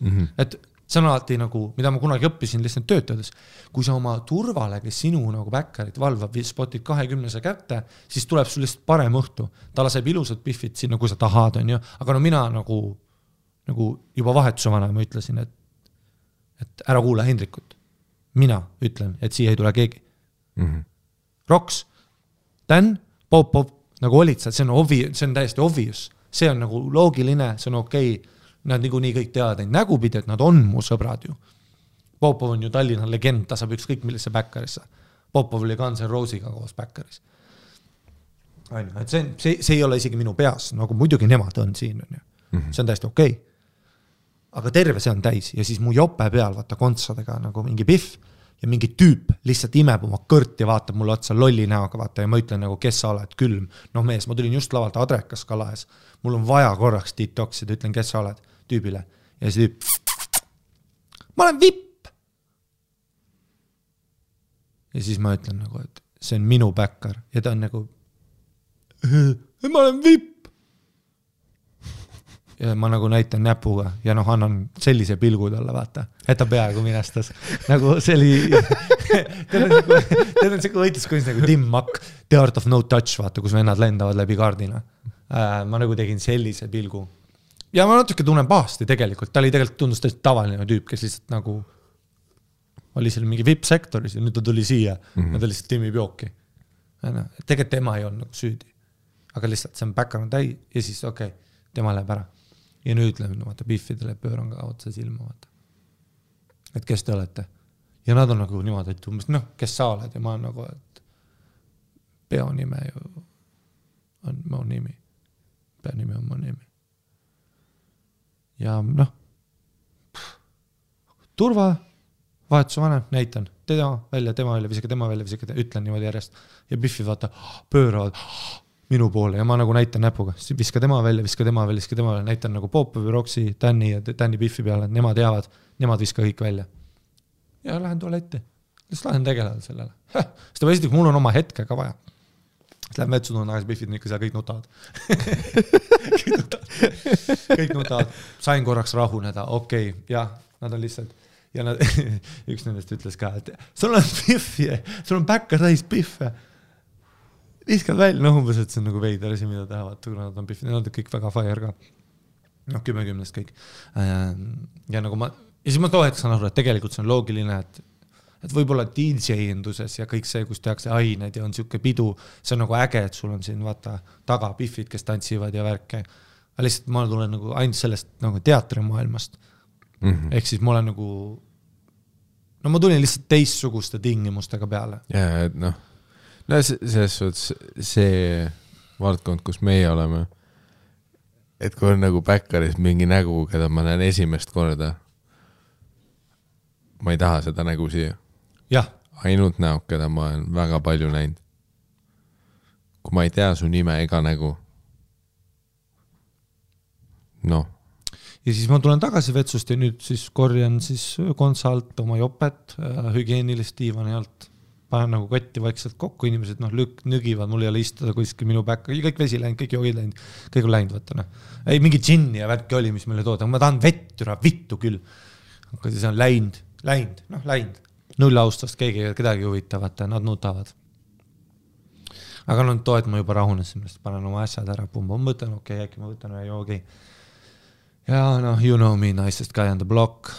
mm. -hmm. et see on alati nagu, mida ma kunagi õppisin lihtsalt töötades. kui sa oma turvale, kes sinu nagu backer'it valvab, spot'id kahekümnese kätte, siis tuleb sul lihtsalt parem õhtu. ta laseb ilusad pihvid sinna, kui sa tahad, onju, aga no mina nagu, nagu juba vahetuse vanaema ütlesin, et, et ära kuula Hendrikut. mina ütlen, et siia ei tule keegi mm. -hmm. Roks, Dan, Popov nagu olid seal, see on obvi-, see on täiesti obvious, see on nagu loogiline, see on okei okay.. Nad niikuinii kõik teavad neid nägupidi, et nad on mu sõbrad ju. Popov on ju Tallinna legend, ta saab ükskõik millise backer'isse. Popov oli Guns N Roses'iga koos backer'is. on ju, et see, see, see ei ole isegi minu peas, nagu muidugi nemad on siin, on ju. see on täiesti okei okay.. aga terve see on täis ja siis mu jope peal, vaata kontsadega nagu mingi pihv ja mingi tüüp lihtsalt imeb oma kõrti, vaatab mulle otsa lolli näoga, vaata ja ma ütlen nagu, kes sa oled, külm. noh, mees, ma tulin just lavalt adrekas kala ees, mul on vaja korraks detox ida, ütlen, kes sa oled tüübile ja see tüüp. ma olen vipp. ja siis ma ütlen nagu, et see on minu backer ja ta on nagu. ma olen vipp. ja ma nagu näitan näpuga ja noh, annan sellise pilgu talle, vaata, et ta peaaegu minestas. nagu see oli, tead on siuke võitluskunst nagu Tim Mack, The Art of No Touch, vaata, kus vennad lendavad läbi kaardina. ma nagu tegin sellise pilgu. Ja ma natuke tunnen pahasti tegelikult, ta oli tegelikult, tundus täiesti tavaline tüüp, kes lihtsalt nagu oli seal mingi vipp-sektoris ja nüüd ta tuli siia mm -hmm. ta lihtsalt timmib jooki. tegelikult tema ei olnud nagu süüdi. aga lihtsalt see on backer on täi ja siis okei okay,, tema läheb ära ja nüüd läheb no, vaata Biffidele pööran ka otse silma, vaata. et kes te olete? ja nad on nagu niimoodi, et umbes noh, kes sa oled ja ma olen nagu, et peonime ju on mu nimi. peanimi on mu nimi. Ja noh, turva, vahetuse vanem, näitan tema välja, tema välja, visake tema välja, visake, ütlen niimoodi järjest ja Biffi vaata pööravad minu poole ja ma nagu näitan näpuga, viska tema välja, viska tema välja, viska tema välja, näitan nagu Popovi, Roksi, Danny ja Danny Biffi peale, nemad teavad, nemad viska kõik välja. ja lähen tualetti, lihtsalt lähen tegeleda sellele. sest esiteks, mul on oma hetke ka vaja. Siis lähen vetsu, tulen tagasi, Biffid on ikka seal, kõik nutavad. kõik nutavad, kõik nutavad, sain korraks rahuneda, okei okay,, jah, nad on lihtsalt ja nad, üks nendest ütles ka, et sul on Biffi, sul on päkka täis Biffe viskad välja, noh umbes, et see on nagu veider asi, mida teha, vaata kuna nad on Biffid, nad on kõik väga fire ka. noh, kümme kümnest kõik. ja nagu ma, ja siis ma too hetk saan aru, et tegelikult see on loogiline, et et võib-olla DJ-nduses ja kõik see, kus tehakse aineid ja on sihuke pidu, see on nagu äge, et sul on siin vaata taga Biffid, kes tantsivad ja värke. aga lihtsalt ma tulen nagu ainult sellest nagu teatrimaailmast mm. -hmm. ehk siis ma olen nagu, no ma tulin lihtsalt teistsuguste tingimustega peale. ja, et noh, no se- selles suhtes see valdkond, kus meie oleme, et kui on nagu Backeris mingi nägu, keda ma näen esimest korda, ma ei taha seda nägu siia, ainult näod, keda ma olen väga palju näinud. kui ma ei tea su nime ega nägu, noh, ja siis ma tulen tagasi vetsust ja nüüd siis korjan siis kontsa alt oma jopet äh, hügieenilist diivani alt. panen nagu kotti vaikselt kokku, inimesed noh, lükk, nügivad, mul ei ole istuda kuskil minu päkka, kõik vesi läinud, kõik joogid läinud, kõik on läinud, vaata noh. ei, mingi džinni ja värki oli, mis meile toodi, aga ma tahan vett, türa vittu küll. aga siis on läinud, läinud, noh läinud. Null austust, keegi, kedagi ei huvita, vaata, nad nutavad. aga no too hetk ma juba rahunesin, lihtsalt panen oma asjad ära, pumm-pumm, mõtlen, okei okay,, äkki ma võtan ühe joogi ja noh, you know me, nicest guy on the block.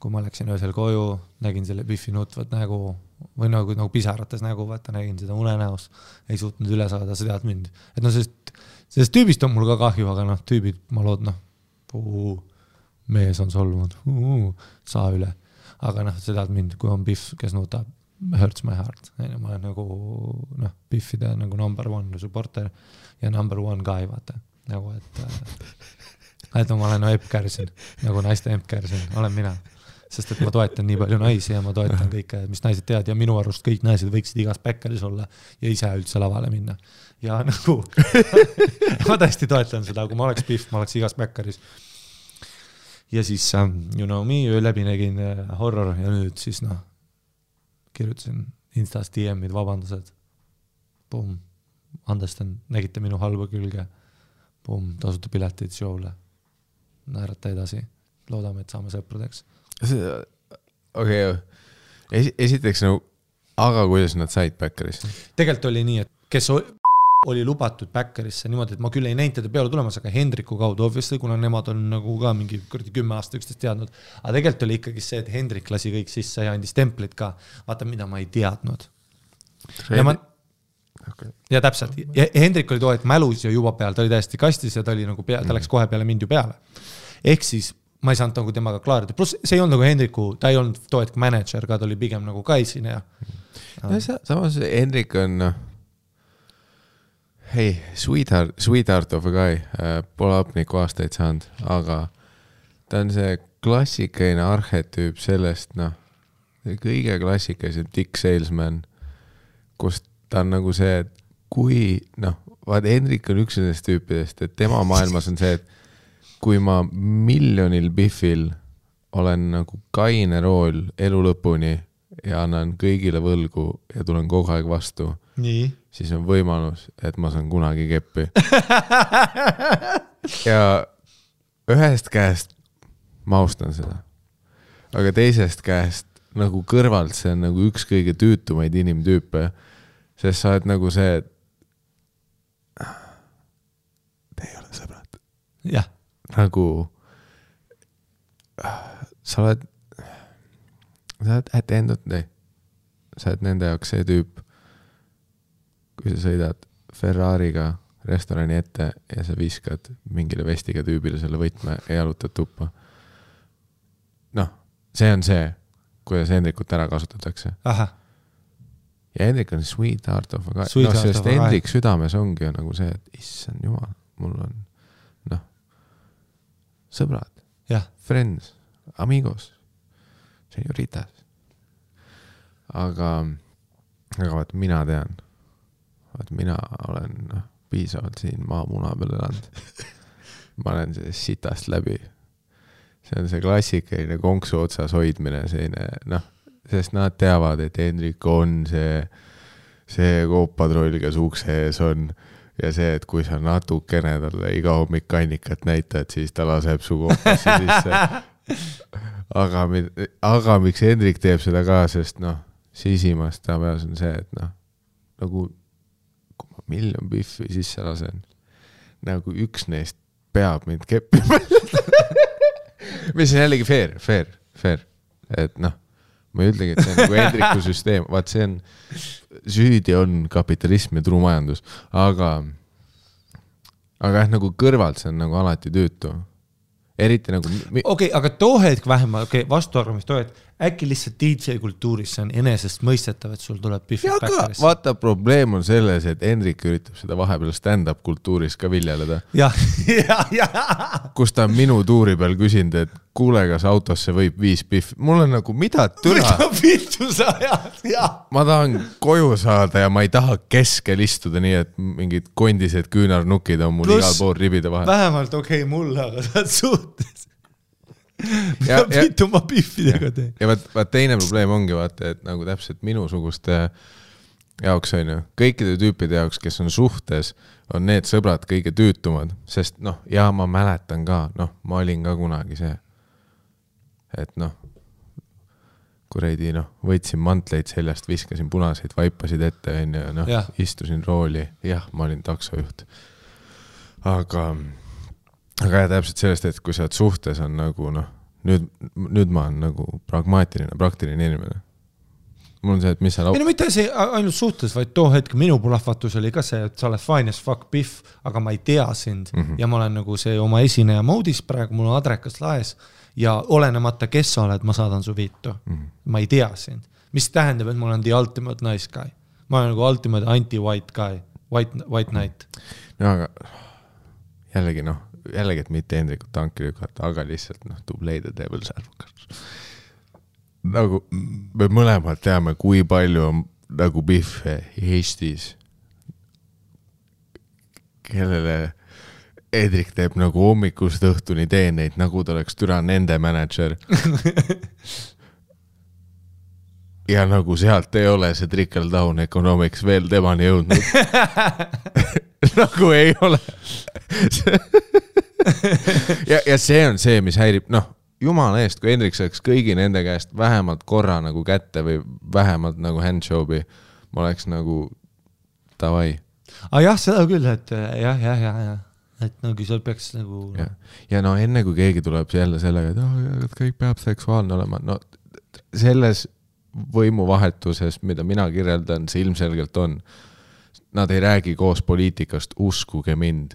kui ma läksin öösel koju, nägin selle Biffi nutvat nägu või nagu, nagu pisarates nägu, vaata, nägin seda unenäos. ei suutnud üle saada, sa tead mind. et noh, sellest, sellest tüübist on mul ka kahju, aga noh, tüübid, ma loodan, noh, mees on solvunud, saa üle. Aga noh, sa tead mind, kui on Biff, kes nutab, hurts my heart, onju, ma olen nagu noh, Biffide nagu number one supporter ja number one guy, vaata, nagu et äh, et ma olen Epp Kärsin, nagu naiste Epp Kärsin, olen mina. sest et ma toetan nii palju naisi ja ma toetan kõike, mis naised teevad ja minu arust kõik naised võiksid igas backeris olla ja ise üldse lavale minna. ja nagu ma tõesti toetan seda, kui ma oleks Pihv, ma oleks igas backeris. Ja siis um, you know me öö läbi nägin uh, horror ja nüüd siis noh, kirjutasin Instas DM-id, vabandused. Pumm, andestan, nägite minu halba külge. Pumm, tasuta piletid show'le naerata edasi, loodame, et saame sõpradeks. okei okay., esiteks nagu, aga kuidas nad said Backerisse? tegelikult oli nii, et kes oli lubatud Backerisse niimoodi, et ma küll ei näinud teda peole tulemas, aga Hendriku kaudu obviously, kuna nemad on nagu ka mingi kuradi kümme aastat üksteist teadnud. aga tegelikult oli ikkagi see, et Hendrik lasi kõik sisse ja andis templit ka. vaata, mida ma ei teadnud. ja ma, okay. ja täpselt, ja Hendrik oli too hetk mälus ja juba peal, ta oli täiesti kastis ja ta oli nagu pea, ta läks kohe peale mind ju peale. ehk siis ma ei saanud nagu temaga klaarida, pluss see ei olnud nagu Hendriku, ta ei olnud too hetk mänedžer ka, ta oli pigem nagu ka esineja. samas Hendrik on noh, hei, sweetheart, sweetheart of a guy. Äh,, pole hapnikku aastaid saanud, aga ta on see klassikaline arhetüüp sellest noh, kõige klassikalisem dick salesman, kus ta on nagu see, et kui noh, vaat Hendrik on üks nendest tüüpidest, et tema maailmas on see, et kui ma miljonil Biffil olen nagu kaine rool elu lõpuni ja annan kõigile võlgu ja tulen kogu aeg vastu, siis on võimalus, et ma saan kunagi keppi. ja ühest käest ma austan seda, aga teisest käest nagu kõrvalt see on nagu üks kõige tüütumaid inimtüüpe, sest sa oled nagu see, et te ei ole sõbrad, jah, nagu sa oled, sa oled at the end of the day, sa oled nende jaoks see tüüp, kui sa sõidad Ferrari'ga restorani ette ja sa viskad mingile vestiga tüübile selle võtme ja jalutad tuppa. noh, see on see, kuidas Hendrikut ära kasutatakse. ja Hendrik on sweetheart of a guy, noh, sest. Hendrik südames ongi ju nagu see, et issand jumal, mul on noh, sõbrad, friends, amigos, senoritas. aga, aga vaat mina tean, vaat mina olen noh, piisavalt siin maamuna peal elanud. ma olen sellest sitast läbi. see on see klassikaline konksu otsas hoidmine, selline noh, sest nad teavad, et Hendrik on see, see koopatrull, kes ukse ees on ja see, et kui sa natukene talle iga hommik kannikat näitad, siis ta laseb su koopasse sisse. aga, aga miks Hendrik teeb seda ka, sest noh, sisimas ta peas on see, et noh, nagu kui ma miljon pihvi sisse lasen, nagu üks neist peab mind keppima. mis on jällegi fair, fair, fair, et noh, ma ei ütlegi, et see on nagu Hendriku süsteem, vaat see on, süüdi on kapitalism ja turumajandus, aga, aga jah, nagu kõrvalt see on nagu alati tüütu. Eriti nagu okei okay,, aga too hetk vähemalt, okei okay,, vastuarvamist too hetk, äkki lihtsalt DJ kultuuris see on enesestmõistetav, et sul tuleb Biffi aga Backerisse. vaata, probleem on selles, et Hendrik üritab seda vahepeal stand-up kultuuris ka viljeleda, jah, jah, jah. kus ta on minu tuuri peal küsinud, et kuule, kas autosse võib viis pihvi, mul on nagu mida türa, mida vittu sa ajad, jah. ma tahan koju saada ja ma ei taha keskel istuda nii, et mingid kondised küünarnukid on mul Pluss- igal pool ribide vahel. vähemalt okei okay, mulle, aga sa oled suhtes. Ja- mida ja- vittu ma Biffidega teen? ja vaat, vaat teine probleem ongi vaata, et nagu täpselt minusuguste jaoks on ju, kõikide tüüpide jaoks, kes on suhtes, on need sõbrad kõige tüütumad, sest noh, ja ma mäletan ka, noh, ma olin ka kunagi see. et noh, kuradi noh, võtsin mantleid seljast, viskasin punaseid vaipasid ette, onju, noh Jah., istusin rooli, jah, ma olin taksojuht. aga, aga jah, täpselt sellest, et kui sa oled suhtes, on nagu noh, nüüd, nüüd ma olen nagu pragmaatiline, praktiline inimene. mul on see, et mis sa ei lau- no, mitte see a- ainult suhtes, vaid too hetk minu plahvatus oli ka see, et sa oled fine as fuck Biff, aga ma ei tea sind mm Mhm. -hmm. ja ma olen nagu see oma esineja moodis praegu, mul on adrekas laes ja olenemata, kes sa oled, ma saadan su vittu mm. Mhm. -hmm. ma ei tea sind, mis tähendab, et ma olen the ultimate nice guy. ma olen nagu ultimate anti-white guy, white, white knight. no aga jällegi noh, jällegi, et mitte Hendrikut tanki lükata, aga lihtsalt noh, the devil's advocate. nagu me mõlemad teame, kui palju on nagu Biffe Eestis, kellele Hendrik teeb nagu hommikust õhtuni teeneid, nagu ta oleks türa nende mänedžer. ja nagu sealt ei ole see trickle down economics veel temani jõudnud. nagu ei ole. ja, ja see on see, mis häirib, noh, jumala eest, kui Hendrik saaks kõigi nende käest vähemalt korra nagu kätte või vähemalt nagu handjobi, ma oleks nagu davai. aga jah, seda küll, et jah, jah, jah, jah, et nagu seal peaks nagu ja, ja no enne kui keegi tuleb jälle sellega, et oh, kõik peab seksuaalne olema, no selles võimuvahetuses, mida mina kirjeldan, see ilmselgelt on. Nad ei räägi koos poliitikast, uskuge mind,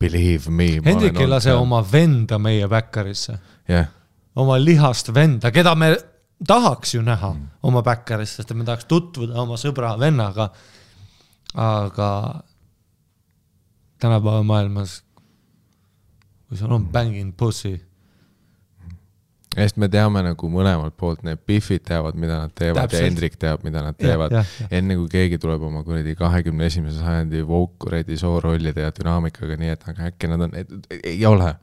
believe me. Hendrik ei lase. oma venda meie backerisse, jah, oma lihast venda, keda me tahaks ju näha mm. oma backerisse, sest me tahaks tutvuda oma sõbra vennaga. aga tänapäeva maailmas, kui sul on banging pussy, ja sest me teame nagu mõlemalt poolt, need Biffid teavad, mida nad teevad ja Hendrik teab, mida nad teevad enne kui keegi tuleb oma kuradi kahekümne esimese sajandi woke kuradi soorollide ja dünaamikaga, nii et aga äkki nad on, ei ole.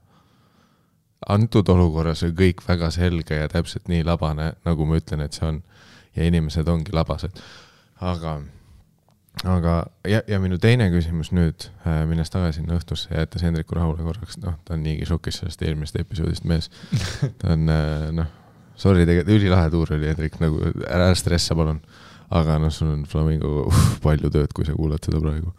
antud olukorras on kõik väga selge ja täpselt nii labane, nagu ma ütlen, et see on. ja inimesed ongi labased. aga, aga ja, ja minu teine küsimus nüüd, minnes tagasi sinna õhtusse ja jättes Hendriku rahule korraks, noh, ta on niigi šokis sellest eelmisest episoodist mees. ta on äh, noh, sorry, tegelikult ülilahe tuur oli, Hendrik, nagu ära stressa, palun. aga noh, sul on Flamingoga uh, palju tööd, kui sa kuulad seda praegu.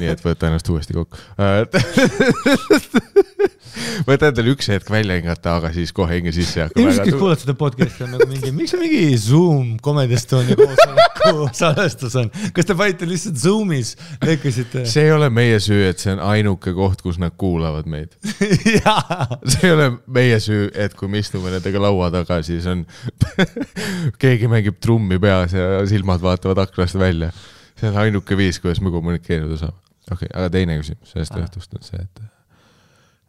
nii et võta ennast uuesti kokku. võta endale üks hetk välja hingata, aga siis kohe hinge sisse ja hakka ilmselt väga kuulavad seda podcast'i on nagu mingi, miks see mingi Zoom Comedy Estonia koosoleku salvestus on, kas te panite lihtsalt Zoom'is, lõikasite? see ei ole meie süü, et see on ainuke koht, kus nad kuulavad meid. see ei ole meie süü, et kui me istume nendega laua taga, siis on keegi mängib trummi peas ja silmad vaatavad aknast välja. see on ainuke viis, kuidas me kommunikeerida saame. okei okay,, aga teine küsimus sellest õhtust on see, et,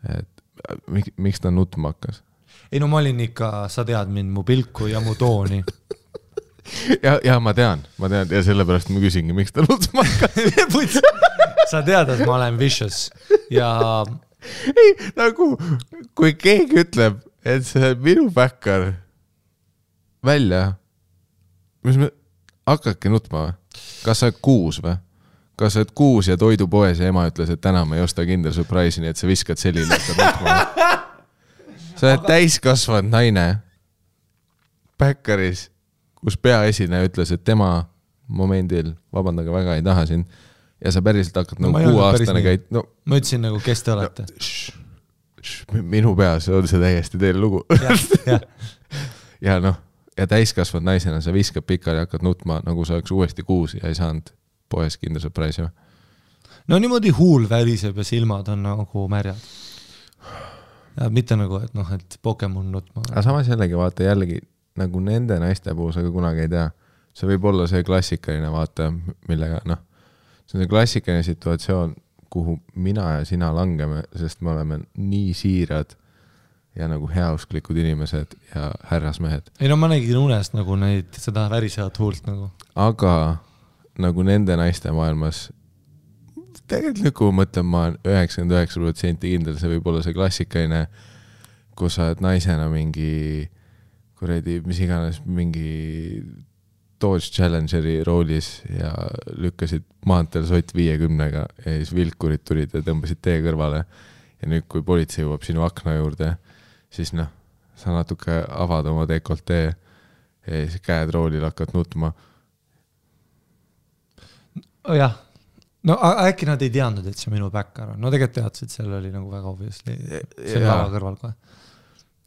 et miks, miks ta nutma hakkas? ei no ma olin ikka, sa tead mind, mu pilku ja mu tooni. ja, ja ma tean, ma tean ja sellepärast ma küsingi, miks ta nutma hakkas. sa tead, et ma olen vicious ja ei, nagu kui keegi ütleb, et see minu backer välja, mis me, hakake nutma või? kas sa oled kuus või? Kas sa oled kuus ja toidupoes ja ema ütles, et täna ma ei osta Kinder Surprise'i, nii et sa viskad selili, hakkad nutma või? sa oled täiskasvanud naine backeris, kus peaesineja ütles, et tema momendil, vabandage väga, ei taha sind ja sa päriselt hakkad No nagu kuueaastane käid, no ma ütlesin nagu, kes te olete. minu peas on see täiesti teine lugu. jah, jah, ja noh, ja täiskasvanud naisena sa viskad pikali, hakkad nutma, nagu sa oleks uuesti kuus ja ei saanud poes Kinder Surprise'i või? no niimoodi huul väriseb ja silmad on nagu märjad. ja mitte nagu, et noh, et Pokemon nutma. aga samas jällegi vaata jällegi nagu nende naiste puhul sa ka kunagi ei tea. see võib olla see klassikaline vaata, millega noh, see on see klassikaline situatsioon, kuhu mina ja sina langeme, sest me oleme nii siirad ja nagu heausklikud inimesed ja härrasmehed. ei no ma nägin unes nagu neid, seda värisevat huult nagu. aga nagu nende naiste maailmas, tegelikult nüüd, kui ma mõtlen, ma olen üheksakümmend üheksa protsenti kindel, see võib olla see klassikaline, kus sa oled naisena mingi kuradi, mis iganes, mingi Dodge Challengeri roolis ja lükkasid maanteel sott viiekümnega ja siis vilkurid tulid ja tõmbasid tee kõrvale. ja nüüd, kui politsei jõuab sinu akna juurde, siis noh, sa natuke avad oma dekoltee ja siis käed roolil hakkad nutma. jah, no äkki nad ei teadnud, et see minu backer on, no tegelikult teadsid, seal oli nagu väga obviously, see lava kõrval kohe.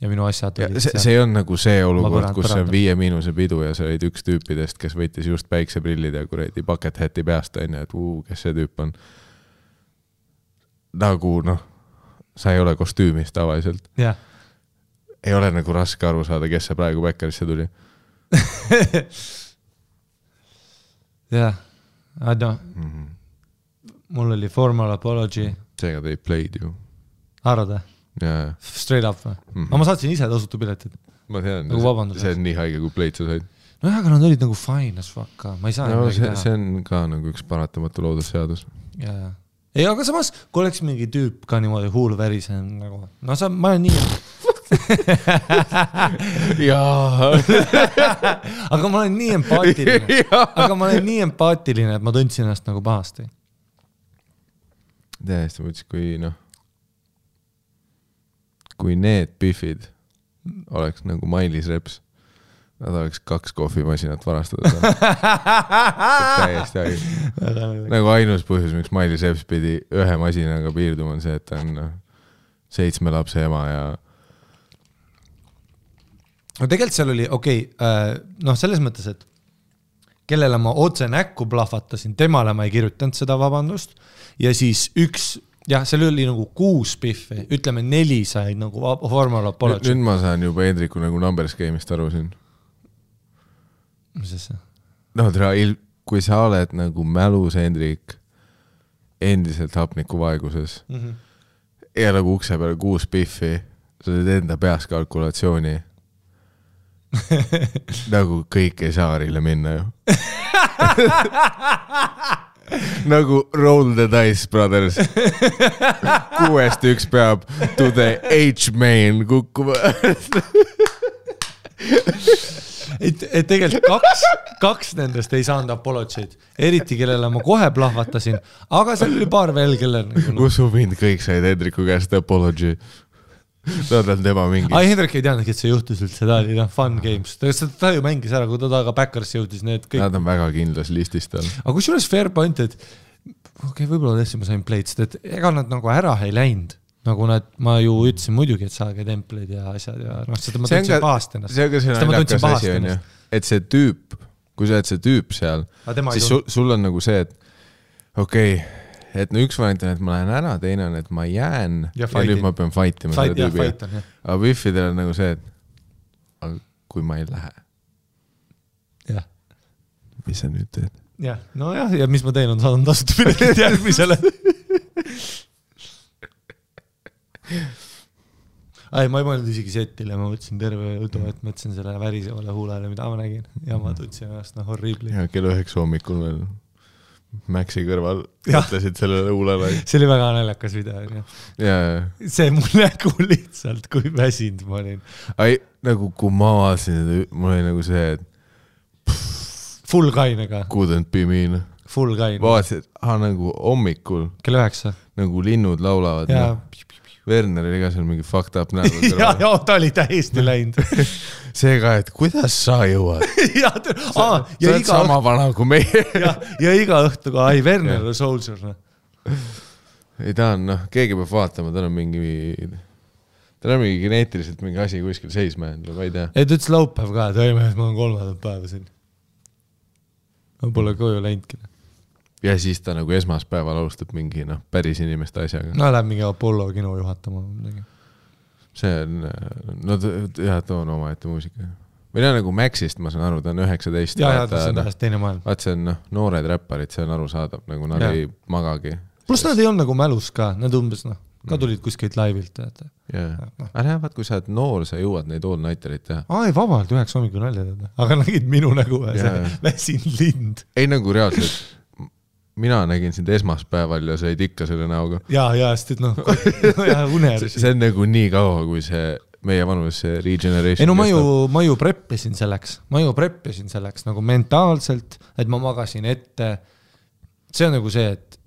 ja minu asjad Ja olid see, see on nagu see olukord kus on. Viie Miinuse pidu ja sa olid üks tüüpidest, kes võttis just päikseprillid ja kuradi bucket hat'i peast onju, et uu, kes see tüüp on. nagu noh, sa ei ole kostüümis tavaliselt, ei ole nagu raske aru saada, kes see praegu Bäkkerisse tuli. jah, noh, Mhm. mul oli formal apology, seega they played you. arvad või? jaa, Straight up või? Mhm. aga ma saatsin ise tasuta piletid. ma tean Nagu see on nii haige, kui play'd sa said. nojah, aga nad olid nagu fine as fuck ka, ma ei saa no see, see. on ka nagu üks paratamatu loodusseadus. ja, ja, ei, aga samas, kui oleks mingi tüüp ka niimoodi huul värisenud nagu, no sa, ma olen nii, jaa. aga ma olen nii empaatiline, aga ma olen nii empaatiline, et ma tundsin ennast nagu pahasti. täiesti mõtlesin, kui noh, kui need Biffid oleks nagu Mailis Reps, nad oleks kaks kohvimasinat varastada saanud. täiesti haige. nagu ainus põhjus, miks Mailis Reps pidi ühe masinaga piirduma, on see, et ta on noh, seitsme lapse ema ja no tegelikult seal oli, okei okay,, noh, selles mõttes, et kellele ma otse näkku plahvatasin, temale ma ei kirjutanud seda vabandust ja siis üks, jah, seal oli nagu kuus Biffi, ütleme neli said nagu formal nüüd, apology. nüüd ma saan juba Hendriku nagu numbers game'ist aru siin. mis asja? no tere, kui sa oled nagu mälus Hendrik, endiselt hapnikuvaeguses ja nagu ukse peal kuus Biffi, sa teed enda peas kalkulatsiooni. nagu kõik ei saa Arile minna ju. nagu roll the dice, brothers. kuuest üks peab to the H-main kukkuma. et, et tegelikult kaks, kaks nendest ei saanud apology'd, eriti kellele ma kohe plahvatasin, aga seal oli paar veel, kellel nagu noh, usu mind, kõik said Hendriku käest apology. Nad on tema mingi ai, Hendrik ei teadnudki, et see juhtus üldse, ta oli noh, fun games, ta, ta ju mängis ära, kui ta taga backer'isse jõudis, need kõik, Nad on väga kindlas listis tal. aga kusjuures fair point, et okei okay,, võib-olla tõesti ma sain play'd, sest et ega nad nagu ära ei läinud. nagu nad, ma ju ütlesin muidugi, et saage templid ja asjad ja noh, seda ma on tundsin pahasti ennast. see on ka see naljakas asi onju ennast., et see tüüp, kui sa oled see tüüp seal, siis sul, sul on nagu see, et okei okay,, et no üks variant on, et ma lähen ära, teine on, et ma jään Ja ja, nüüd ma pean fight ima selle tüübiga. aga Biffidel on nagu see, et aga kui ma ei lähe, jah, mis sa nüüd teed? jah, nojah, ja mis ma teen, on saadan tasuta piletid järgmisele. ei, ma ei mõelnud isegi setile, ma mõtlesin terve jutu, et mõtlesin sellele värisevale huulele, mida ma nägin ja ma tundsin ennast noh horriibli. ja kell üheksa hommikul veel Maxi kõrval mõtlesid sellele huulele see oli väga naljakas video onju. see mu nägu lihtsalt, kui väsinud ma olin. ai nagu kui ma vaatasin mul oli nagu see, et Full kainega, couldn't be me noh. full kain. vaatasin, et aa nagu hommikul kell üheksa. nagu linnud laulavad ja no., Werner oli ka seal mingi fucked up näoga ja, ja ta oli täiesti läinud. see ka, et kuidas sa jõuad. ja, sa aa, ja oled iga sama vana kui meie. ja, ja iga õhtu ka, ai, Werner on soldier, noh. ei ta on noh, keegi peab vaatama, tal on mingi, tal on mingi geneetiliselt mingi asi kuskil seisma jäänud või ma ei tea. ei, ta ütles laupäev ka, et ei mees, ma olen kolmandat päeva siin. ma pole koju läinudki. Ja siis ta nagu esmaspäeval alustab mingi noh, päris inimeste asjaga. no läheb mingi Apollo kino juhatama või midagi. see on, no ta- jah, too on omaette muusika. või no nagu Maxist ma saan aru, ta on üheksateist. ja, ja see on täiesti teine maailm. vaat see on noh, noored räpparid, see on arusaadav, nagu nad Jah. ei magagi. pluss nad ei olnud nagu mälus ka, nad umbes noh, ka tulid kuskilt laivilt, teate. jaa, aga jah, vaat kui sa oled noor, sa jõuad neid all nighter'id teha. aa ei, vabalt üheksa hommikul nalja teha, aga nägid minu nägu, see Jaa. väsinud lind. ei nagu reaalselt, mina nägin sind esmaspäeval ja sa olid ikka selle näoga. ja, ja sest et noh, ja uneärsi. see on nagu nii kaua, kui see meie vanus see regeneration ei no ma ju, ma ju preppisin selleks, ma ju preppisin selleks nagu mentaalselt, et ma magasin ette. see on nagu see, et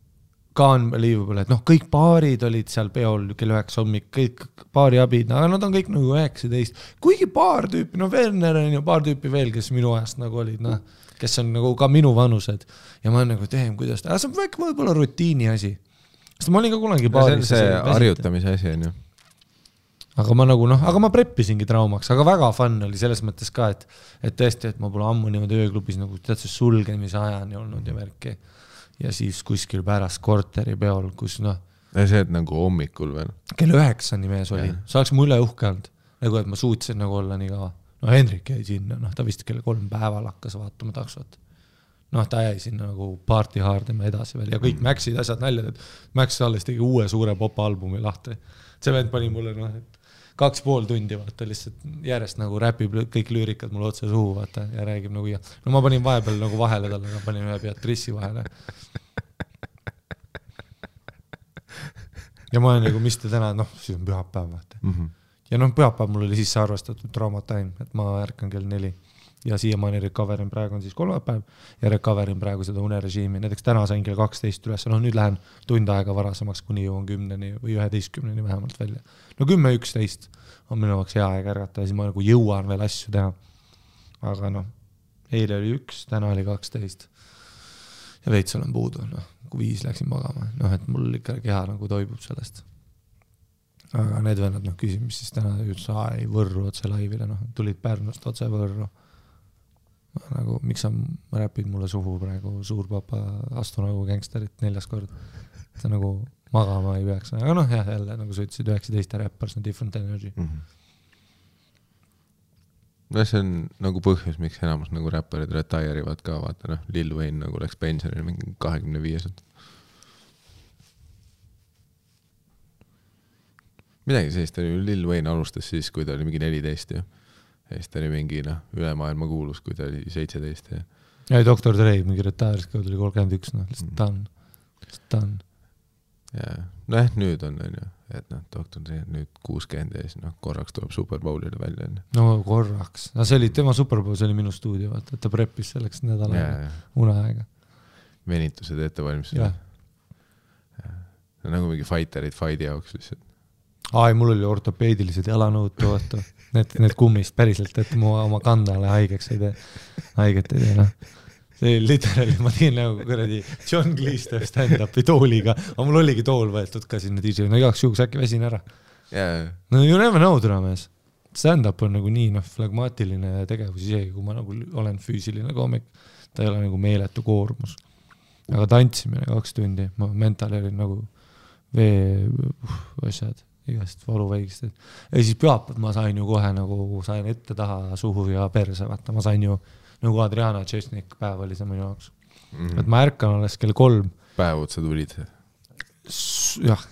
ka unbelievable, et noh, kõik baarid olid seal peol kell üheksa hommik, kõik baariabid, aga nad on kõik nagu üheksateist. kuigi paar tüüpi, no Werner on ju paar tüüpi veel, kes minu ajast nagu olid, noh, kes on nagu ka minu vanused ja ma olen nagu, teem, kuidas ta, see on väike võib-olla rutiini asi. sest ma olin ka kunagi see on baaris. see harjutamise asi on ju. aga ma nagu noh, aga ma preppisingi traumaks, aga väga fun oli selles mõttes ka, et, et tõesti, et ma pole ammu niimoodi ööklubis nagu tead see sulgemise ajani olnud ja värki. ja siis kuskil pärast korteripeol, kus noh, see, et nagu hommikul veel. kell üheksani mees oli see oleks mu üle uhke olnud. nagu, et ma suutsin nagu olla nii kaua. No Hendrik jäi sinna, noh, ta vist kell kolm päeval hakkas vaatama taksot. noh, ta jäi sinna nagu party hard ima edasi veel ja kõik Maxid asjad naljad, et Max alles tegi uue suure popalbumi lahti. see vend pani mulle noh, et kaks pool tundi vaata lihtsalt järjest nagu räpib kõik lüürikad mulle otse suhu vaata ja räägib nagu ja no ma panin vahepeal nagu vahele talle, ma panin ühe Beatrice'i vahele. ja ma olen nagu, mis te täna, noh, siis on pühapäev vaata. Ja noh, pühapäev mul oli sisse arvestatud trauma time, et ma ärkan kell neli ja siiamaani recover in praegu on siis kolmapäev ja recover in praegu seda unerežiimi, näiteks täna sain kell kaksteist üles, noh nüüd lähen tund aega varasemaks, kuni jõuan kümneni või üheteistkümneni vähemalt välja. no kümme, üksteist on minu jaoks hea aeg ärgata ja siis ma nagu jõuan veel asju teha. aga noh, eile oli üks, täna oli kaksteist. ja veits olen puudu, noh, kui viis läksin magama, noh et mul ikka keha nagu toibub sellest aga need vennad noh küsisid, mis siis täna ütles, aa ei Võrru otse laivile, noh tulid Pärnust otse Võrru. nagu miks sa räpid mulle suhu praegu, suur papa, astu nagu gängsterit neljas kord. sa nagu magama ei peaks, aga noh, jah, jälle nagu sa ütlesid, üheksateist räppar, see on different energy. no see on nagu põhjus, miks enamus nagu räpparid retire ivad ka, vaata noh, Lil Wayne nagu läks pensionile mingi kahekümne viieselt. Midagi sellist oli, Lil Wayne alustas siis, kui ta oli mingi neliteist ju. ja siis ta oli mingi noh, üle maailma kuulus, kui ta oli seitseteist ja ei, doktor Dre mingi retire'is, kui ta oli kolmkümmend üks, noh lihtsalt done, done. ja nojah, nüüd on, onju, et noh, doktor Dre on nüüd kuuskümmend ja siis noh, korraks tuleb Superbowlile välja, onju. no korraks, no see oli tema superbowl, see oli minu stuudio, vaata, ta preppis selleks nädal ja aega, uneaega. venitused, ettevalmistused jah., nagu mingi fighterid fight'i jaoks lihtsalt. Aa ei, mul oli ortopeedilised jalanõud toota, need, need kummist päriselt, et mu oma kandale haigeks ei tee, haiget ei tee, noh. see oli literaali, ma tegin nagu kuradi John Cleese teeb stand-up'i tooliga, aga mul oligi tool võetud ka sinna DJ-le, no igaks juhuks äkki väsin ära. jaa, no you never know, täna mees. Stand-up on nagu nii noh, flegmaatiline tegevus, isegi kui ma nagu olen füüsiline koomik, ta ei ole nagu meeletu koormus. aga tantsimine kaks tundi, ma mentali olin nagu vee uh, asjad, igast valuväigistest. ja siis pühapäev ma sain ju kohe nagu sain ette-taha suhu ja perse, vaata, ma sain ju nagu Adriana Tšesnik päev oli see minu jaoks mm, -hmm. et ma ärkan alles kell kolm, päev otsa tulid. jah.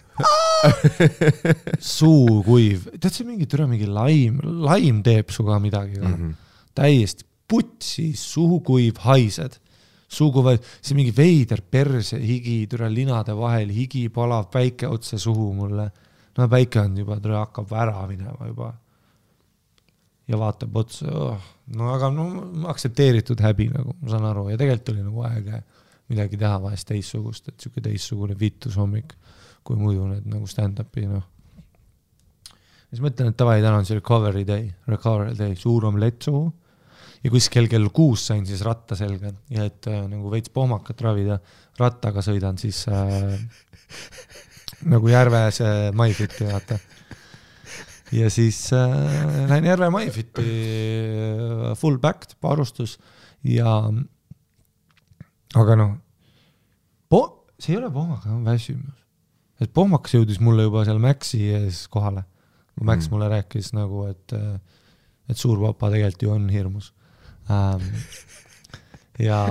suu kuiv, tead see mingi türa mingi laim, laim teeb midagi ka mm. Mhm. -hmm. täiesti putsi, suu kuiv, haised, suu kuiv, see mingi veider perse, higi, türa linade vahel, higi palav, päike otse suhu mulle. No päike on juba, hakkab ära minema juba. ja vaatab otsa oh., no aga no aktsepteeritud häbi nagu, ma saan aru ja tegelikult oli nagu aeg midagi teha vahest teistsugust, et sihuke teistsugune vitus hommik, kui muidu need nagu stand-up'i noh. siis mõtlen, et davai, täna on see recovery day, recovery day, suur omlett suhu ja kuskil kell kuus sain siis ratta selga ja et äh, nagu veits pohmakat ravida, rattaga sõidan siis äh, nagu Järves äh, MyFiti vaata. ja siis äh, lähen Järve MyFiti äh, full backed paarustus ja aga noh, po-, see ei ole pohmakas, see on väsimus. et pohmakas jõudis mulle juba seal Maxi ees kohale. Max Mm. mulle rääkis nagu, et, et suur papa tegelikult ju on hirmus ähm,. ja,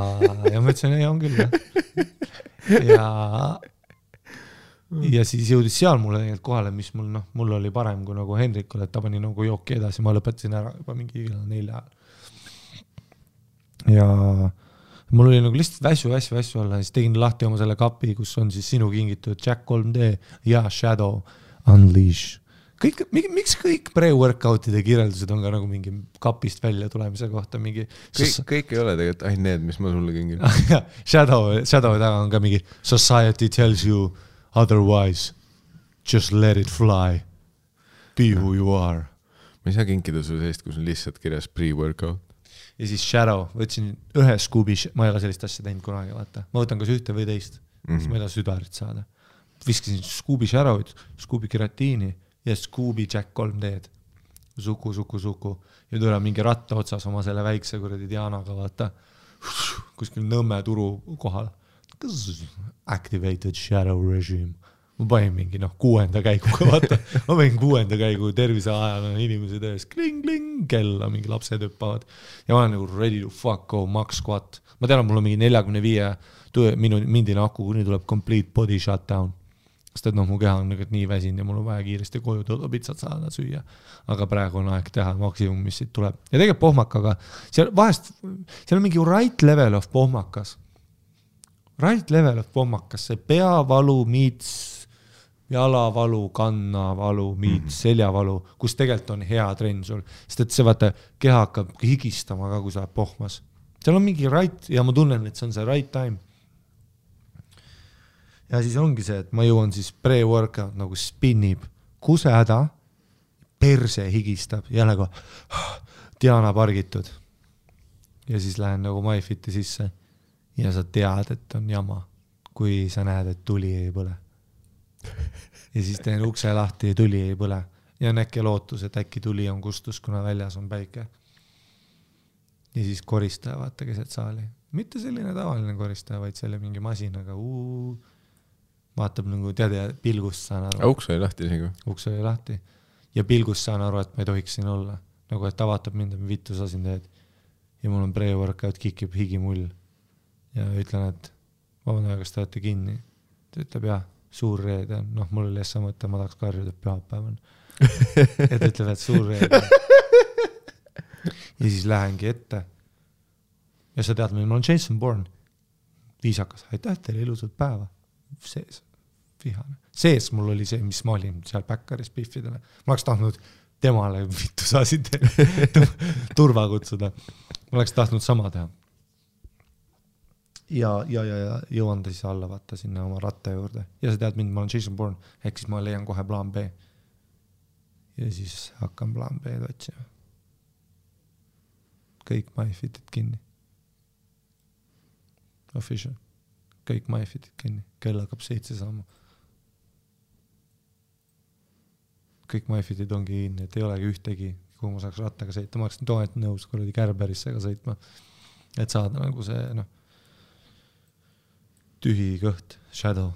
ja ma ütlesin, ei on küll jah. ja, ja siis jõudis seal mulle tegelikult kohale, mis mul noh, mul oli parem kui nagu Hendrikul, et ta pani nagu jooki edasi, ma lõpetasin ära juba mingi nelja ajal. ja mul oli nagu lihtsalt vässu, vässu, vässu olla, siis tegin lahti oma selle kapi, kus on siis sinu kingitud Jack 3D ja Shadow Unleash. kõik, miks kõik pre-workout'ide kirjeldused on ka nagu mingi kapist välja tulemise kohta mingi. kõik, kõik ei ole tegelikult ainult need, mis ma sulle kingin. Shadow, Shadow taga on ka mingi society tells you otherwise. Just let it fly. Be who you are. ma ei saa kinkida sulle sellist, kus on lihtsalt kirjas pre-workout. ja siis Shadow, võtsin ühe Scooby, ma ei ole sellist asja teinud kunagi, vaata, ma võtan kas ühte või teist mm, -hmm. siis ma ei taha südarit saada. viskasin Scooby Shadow'it, Scooby keratiini ja Scooby Jack 3D-d. Suku, Suku, Suku ja tule mingi ratta otsas oma selle väikse kuradi Dianaga, vaata. kuskil Nõmme turu kohal. Activated shadow regime. ma panin mingi noh, kuuenda käiguga, vaata, ma panin kuuenda käigu terviseajal on inimesed ees, kling-kling, kella mingi lapsed hüppavad ja ma olen nagu ready to fuck go, max squat. ma tean, et mul on mingi neljakümne viie minu mindine aku, kuni tuleb complete body shutdown. sest et noh, mu keha on nagu nii väsinud ja mul on vaja kiiresti koju Dodo pitsat saada süüa. aga praegu on aeg teha maksimum, mis siit tuleb ja tegelikult pohmakaga, seal vahest, seal on mingi right level of pohmakas. Right level of pohmakas, see peavalu meets jalavalu, kannavalu meets mm -hmm. seljavalu, kus tegelikult on hea trenn sul, sest et see vaata, keha hakkab higistama ka, kui sa oled pohmas. seal on mingi right ja ma tunnen, et see on see right time. ja siis ongi see, et ma jõuan siis pre-workout nagu spinnib, kusehäda, perse higistab, jälle kohe Diana pargitud. ja siis lähen nagu MyFiti sisse ja sa tead, et on jama, kui sa näed, et tuli ei põle. ja siis teen ukse lahti ja tuli ei põle ja on äkki lootus, et äkki tuli on kustus, kuna väljas on päike. ja siis koristaja vaata keset saali, mitte selline tavaline koristaja, vaid selle mingi masinaga, vaatab nagu tead ja pilgust saan aru, uks oli lahti isegi või? uks oli lahti ja pilgust saan aru, et ma ei tohiks siin olla, nagu et ta vaatab mind, et vittu sa siin teed. ja mul on pre-workout, kikib higimull ja ütlen, et vabandage, kas te olete kinni? ta ütleb jah, suur reede on, noh, mul oli äsja mõte, ma tahaks karjuda, et pühapäev on. ja ta ütleb, et suur reede on. ja siis lähengi ette. ja sa tead, ma olen Jason Bourne. viisakas, aitäh teile, ilusat päeva. sees, vihane. sees mul oli see, mis ma olin seal Backeris Biffidele. ma oleks tahtnud temale vittu sa siin teed, turva kutsuda. ma oleks tahtnud sama teha ja, ja, ja, ja jõuan ta siis alla vaata sinna oma ratta juurde ja sa tead mind, ma olen Jason Bourne, ehk siis ma leian kohe plaan B. ja siis hakkan plaan B-d otsima. kõik MyFitid kinni. Official, kõik MyFitid kinni, kell hakkab seitse saama. kõik MyFitid ongi kinni, et ei olegi ühtegi, kuhu ma saaks rattaga sõita, ma oleksin toonelt nõus kuradi Kärberisse ka sõitma. et saada nagu see noh, tühi kõht, shadow,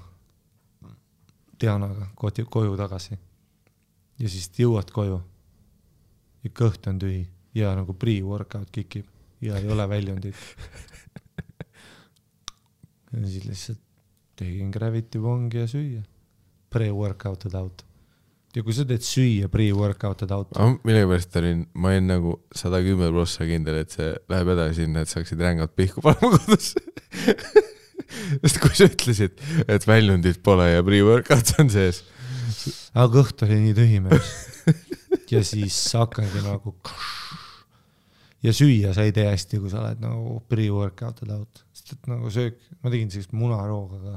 Dianaga koju, tagasi. ja siis jõuad koju ja kõht on tühi ja nagu pre-workout kikib ja ei ole väljundit. ja siis lihtsalt tegin gravity pongi ja süüa. Pre-workouted out. ja kui sa teed süüa pre-workouted out, millegipärast olin, ma olin nagu sada kümme prossa kindel, et see läheb edasi sinna, et saaksid rängalt pihku panema kodus. sest kui sa ütlesid, et väljundit pole ja pre-workout on sees, aga kõht oli nii tühi mees. ja siis hakkangi nagu ja süüa sa ei tee hästi, kui sa oled nagu pre-workouted out, sest et nagu söök, ma tegin sellist munarooga ka.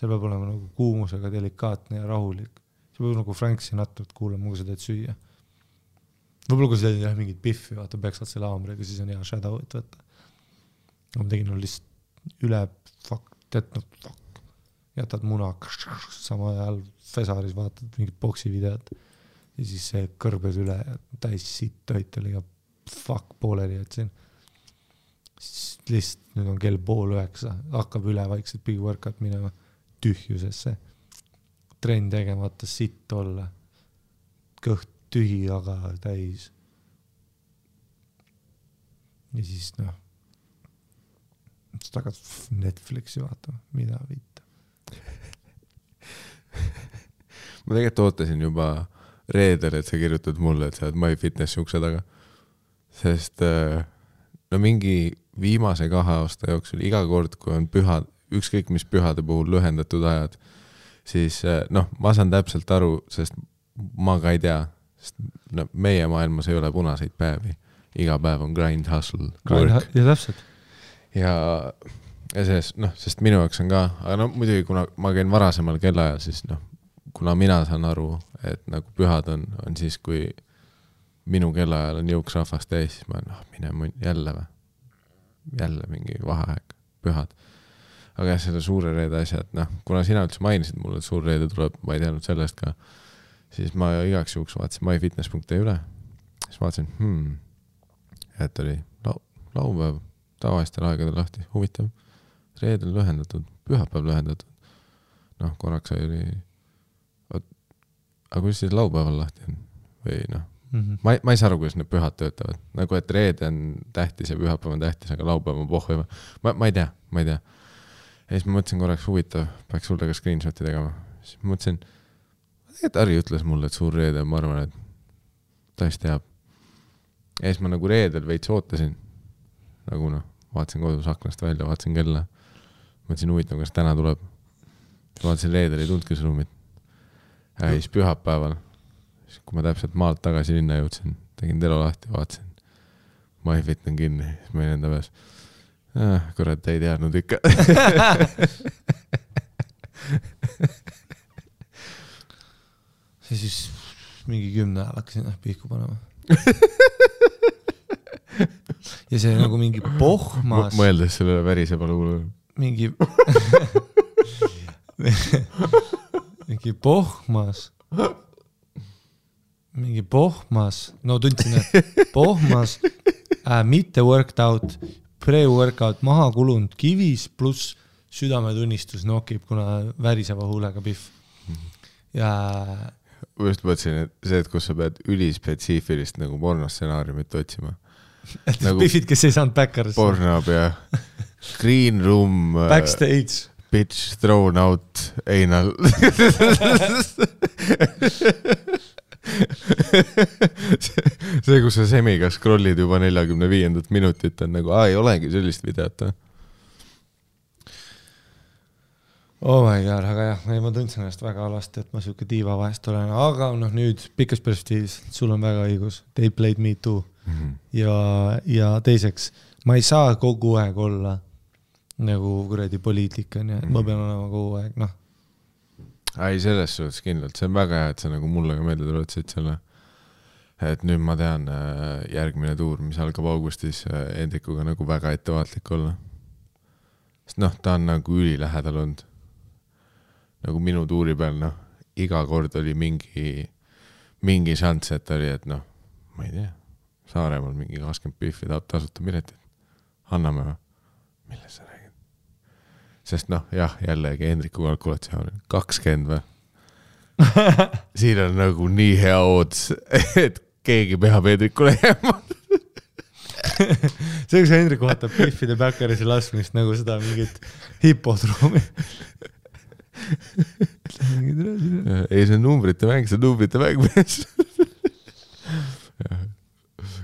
seal peab olema nagu kuumusega delikaatne ja rahulik. see peab nagu Frank Sinatrat kuulama, kui sa teed süüa. võib-olla kui sa teed jah mingit pihvi, vaata peksad selle haamriga, siis on hea shadow'it võtta. aga ma tegin no lihtsalt üle fuck, tead noh fuck, jätad muna, samal ajal Fesaris vaatad mingit poksivideot ja siis see kõrbes üle täis sitt toit oli ja fuck pooleli jätsin. siis lihtsalt nüüd on kell pool üheksa, hakkab üle vaikselt big workout minema tühjusesse. trenn tegemata sitt olla. kõht tühi, aga täis. ja siis noh, siis hakkas Netflixi vaatama, mida vitt. ma tegelikult ootasin juba reedel, et sa kirjutad mulle, et sa oled MyFitnessi ukse taga. sest äh, no mingi viimase kahe aasta jooksul iga kord, kui on pühad, ükskõik mis pühade puhul lühendatud ajad, siis äh, noh, ma saan täpselt aru, sest ma ka ei tea, sest no meie maailmas ei ole punaseid päevi. iga päev on grind hustle, ja täpselt. ja, ja selles noh, sest minu jaoks on ka, aga no muidugi, kuna ma käin varasemal kellaajal, siis noh, kuna mina saan aru, et nagu pühad on, on siis, kui minu kellaajal on jõuksrahvas täis, siis ma noh, mine munn, jälle või? jälle mingi vaheaeg, pühad. aga jah, selle suure reede asja, et noh, kuna sina üldse mainisid mulle, et suur reede tuleb, ma ei teadnud sellest ka, siis ma igaks juhuks vaatasin myfitness.ee üle, siis vaatasin hmm,, et oli lau-, laupäev tavalistel aegadel lahti, huvitav. reedel lühendatud, pühapäev lühendatud. noh, korraks oli, aga kuidas siis laupäeval lahti on või noh, ma ei, ma ei saa aru, kuidas need pühad töötavad, nagu et reede on tähtis ja pühapäev on tähtis, aga laupäev on pohhu ma, ma ei tea, ma ei tea. ja siis ma mõtlesin korraks huvitav, peaks sulle ka screenshot'i tegema, siis mõtlesin, tegelikult Harri ütles mulle, et suur reede, ma arvan, et ta vist teab. ja siis ma nagu reedel veits ootasin, nagu noh, vaatasin kodus aknast välja, vaatasin kella, mõtlesin huvitav, kas täna tuleb. vaatasin reedel ei tulnudki sõnumit. ja siis pühapäeval, siis kui ma täpselt maalt tagasi linna jõudsin, tegin telo lahti, vaatasin, MyFit on kinni, siis ma olin enda peas ah,. kurat, ei teadnud ikka. ja siis mingi kümne ajal hakkasin jah pihku panema. ja see nagu mingi pohmas, mõeldes sellele väriseva luule. mingi mingi pohmas, mingi pohmas, no tundsin, et pohmas äh,, mitte worked out, pre-workout maha kulunud kivis pluss südametunnistus nokib, kuna väriseva huulega pihv. ja ma just mõtlesin, et see, et kus sa pead ülispetsiifilist nagu pornostsenaariumit otsima. Nagu- pihvid, kes ei saanud backerisse, Pornhub ja Green Room uh,, backstage, Bitch thrown out anal. see, kus sa semiga scroll'id juba neljakümne viiendat minutit on nagu, aa ei olegi sellist videot või? oh my god, aga jah, ei ma tundsin ennast väga halvasti, et ma siuke diiva vahest olen, aga noh, nüüd pikas perspektiivis, sul on väga õigus, they played me too ja, ja teiseks, ma ei saa kogu aeg olla nagu kuradi poliitik onju, et ma pean olema kogu aeg noh, ei, selles suhtes kindlalt, see on väga hea, et sa nagu mulle ka meelde tuletasid selle. et nüüd ma tean äh, järgmine tuur, mis algab augustis äh, Hendrikuga nagu väga ettevaatlik olla. sest noh, ta on nagu ülilähedal olnud. nagu minu tuuri peal, noh, iga kord oli mingi, mingi šanss, et oli, et noh, ma ei tea, Saaremaal mingi kakskümmend pihvi tahab tasuta piletit. anname või? millest sa räägid? sest noh, jah, jällegi Hendriku kalkulatsioon, kakskümmend või? siin on nagu nii hea ootus, et keegi peab Hendrikule jääma. see, kus Hendrik vaatab Biffide Backerise laskmist nagu seda mingit hipodroomi. ei, see on numbrite mäng, see on numbrite mäng, mees.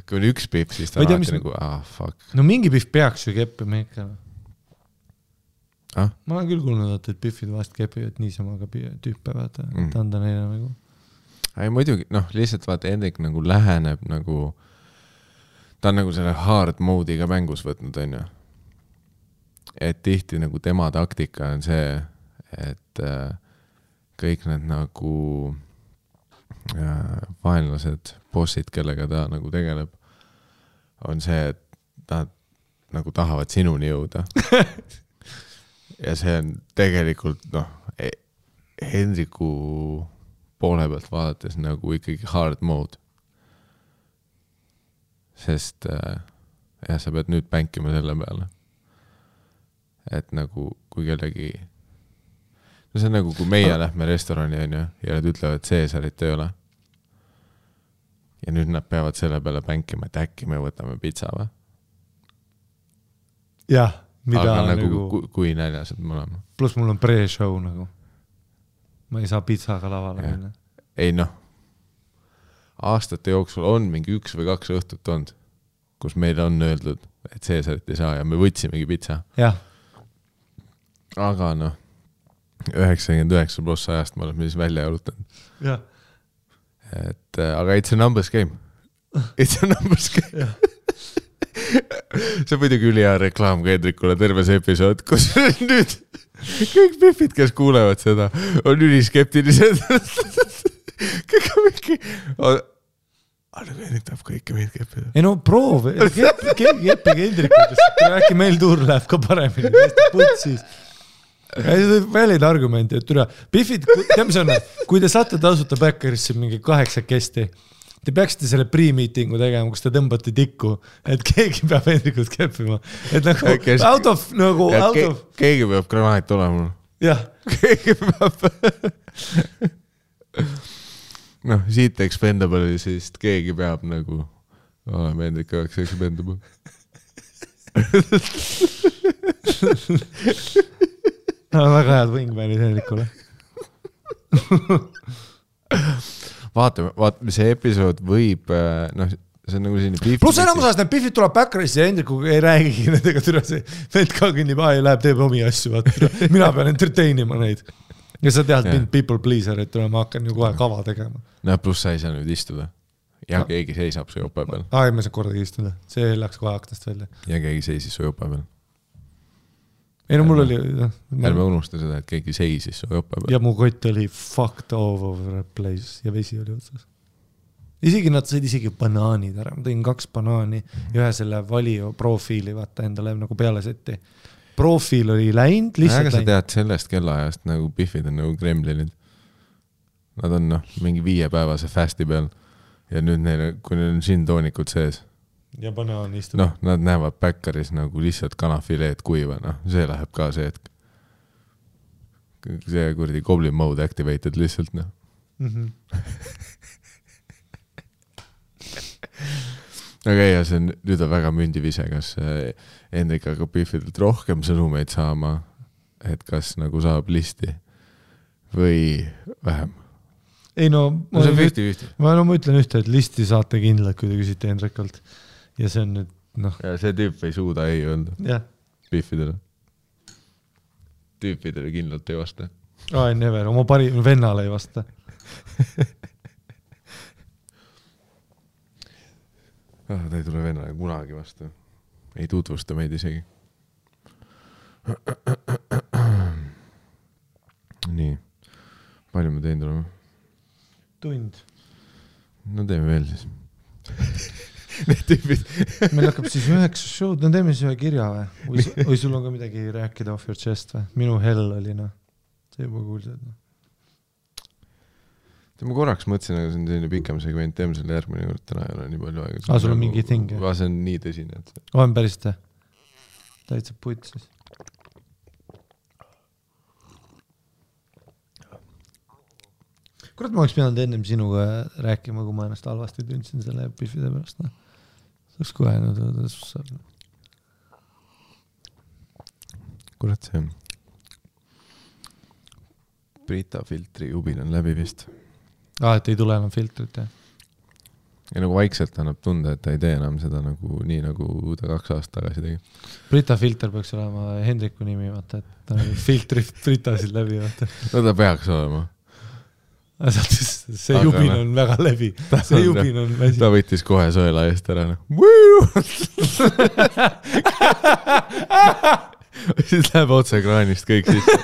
kui on üks Biff, siis ta on tea, alati mis- nagu ah fuck. no mingi Biff peaks ju keppima ikka. Ah? ma olen küll kuulnud, et, et Biffid vahest kepivad niisama ka tüüpe, vaata mm., et anda neile nagu. ei muidugi, noh, lihtsalt vaata, Hendrik nagu läheneb nagu, ta on nagu selle hard mode'iga mängus võtnud, onju. et tihti nagu tema taktika on see, et äh, kõik need nagu äh, vaenlased, bossid, kellega ta nagu tegeleb, on see, et nad nagu tahavad sinuni jõuda. ja see on tegelikult noh, Hendriku poole pealt vaadates nagu ikkagi hard mode. sest äh, jah, sa pead nüüd pänkima selle peale. et nagu, kui kellegi, no see on nagu, kui meie lähme restorani onju ja nad ütlevad, Caesarit ei ole. Ja nüüd nad peavad selle peale pänkima, et äkki me võtame pitsa või? jah, mida aga nagu, nagu kui, kui näljased me oleme. pluss mul on pre-show nagu. ma ei saa pitsaga lavale Jah. minna. ei noh, aastate jooksul on mingi üks või kaks õhtut olnud, kus meile on öeldud, et Caesarit ei saa ja me võtsimegi pitsa, jah, aga noh, üheksakümmend üheksa pluss ajast me oleme siis välja jalutanud, jah, et äh, aga it's a numbers game. It's a numbers game. see on muidugi ülihea reklaam ka Hendrikule, terve see episood, kus nüüd kõik Biffid, kes kuulevad seda, on üliskeptilised. kõik on mingi, aga Hendrik tahab kõike meid keppida. ei no proov, keegi keppige Hendrikut, äkki meil tuur läheb ka paremini, täiesti putsis. Valid argumente, et üle, Biffid, tead, mis on, kui te saate tasuta Backerisse mingi kaheksakesti, te peaksite selle pre-meeting'u tegema, kus te tõmbate tikku, et keegi peab Hendrikut keppima, et nagu Ja kes- out of nagu ja out ke of, keegi peab granaat olema. jah, keegi peab. noh, siit Expendable'ist keegi peab nagu olema Hendrik oleks Expendable. väga head wingman'id Hendrikule. vaatame, vaatame, see episood võib, noh, see on nagu selline. pluss enamus ajast need Biffid tuleb Backerisse ja Hendrikuga ei räägigi nendega, türa see vend ka kõnnib, aa ja läheb, teeb omi asju, vaata, mina pean entertain ima neid. ja sa tead mind people pleaser, et tule, ma hakkan ju kohe kava tegema. noh, pluss sa ei saa nüüd istuda. ja keegi seisab su jope peal aa ei, ma ei saa kordagi istuda, see läks kohe aknast välja. ja keegi seisis su jope peal. Ei no mul oli, ärme noh, unusta seda, et keegi seisis su jope peal. ja mu kott oli fucked over the place ja vesi oli otsas. isegi nad said isegi banaanid ära, ma tõin kaks banaani ja ühe selle Valio profiili vaata endale nagu peale setti. profiil oli läinud, lihtsalt sa läinud. tead sellest kellaajast nagu Biffid on nagu kremlinid. Nad on noh, mingi viiepäevase fast'i peal ja nüüd neil, kui neil on džinn-toonikud sees, ja banaan istub. noh, nad näevad backeris nagu lihtsalt kanafileed kuiva, noh, see läheb ka see hetk. see kuradi goblin mode activated lihtsalt noh. Mm -hmm. aga ei, see on, nüüd on väga mündivise, kas äh, Hendrik hakkab Biffidelt rohkem sõnumeid saama, et kas nagu saab listi või vähem. ei no, no ma ma no ma ütlen ühte, et listi saate kindlalt, kui te küsite Hendrikult. Ja see on nüüd noh, ja see tüüp ei suuda ei öelda Biffidele. tüüpidele kindlalt ei vasta. I never, oma parimale vennale ei vasta. ah,. ta ei tule vennale kunagi vastu. ei tutvusta meid isegi. nii, palju me teinud oleme? tund. no teeme veel siis. Need tüübid. meil hakkab siis üheksa show'd, no teeme siis ühe kirja või? või, või sul on ka midagi rääkida off your chest või? minu hell oli noh, see juba kuulsid noh. ma korraks mõtlesin, aga see on selline pikem segment, teeme selle järgmine kord, täna ei ole nii palju aega. Aa, sul on mingi thing, jah? jah? see on nii tõsine, et olen päris tä-, täitsa putsis. kurat, ma oleks pidanud ennem sinuga rääkima, kui ma ennast halvasti tundsin selle Biffide pärast, noh. Oleks kohe no,, kurat, see Brita filtri jubil on läbi vist. aa, et ei tule enam filtrit, jah? ja nagu vaikselt annab tunda, et ta ei tee enam seda nagu nii, nagu ta kaks aastat tagasi tegi. Brita filter peaks olema Hendriku nimi, vaata, et ta nagu filtrib Britasid läbi, vaata. no ta peaks olema. see jubin noh. on väga läbi, see jubin on väsi ta. võttis kohe sõela eest ära, noh. siis läheb otse kraanist kõik sisse.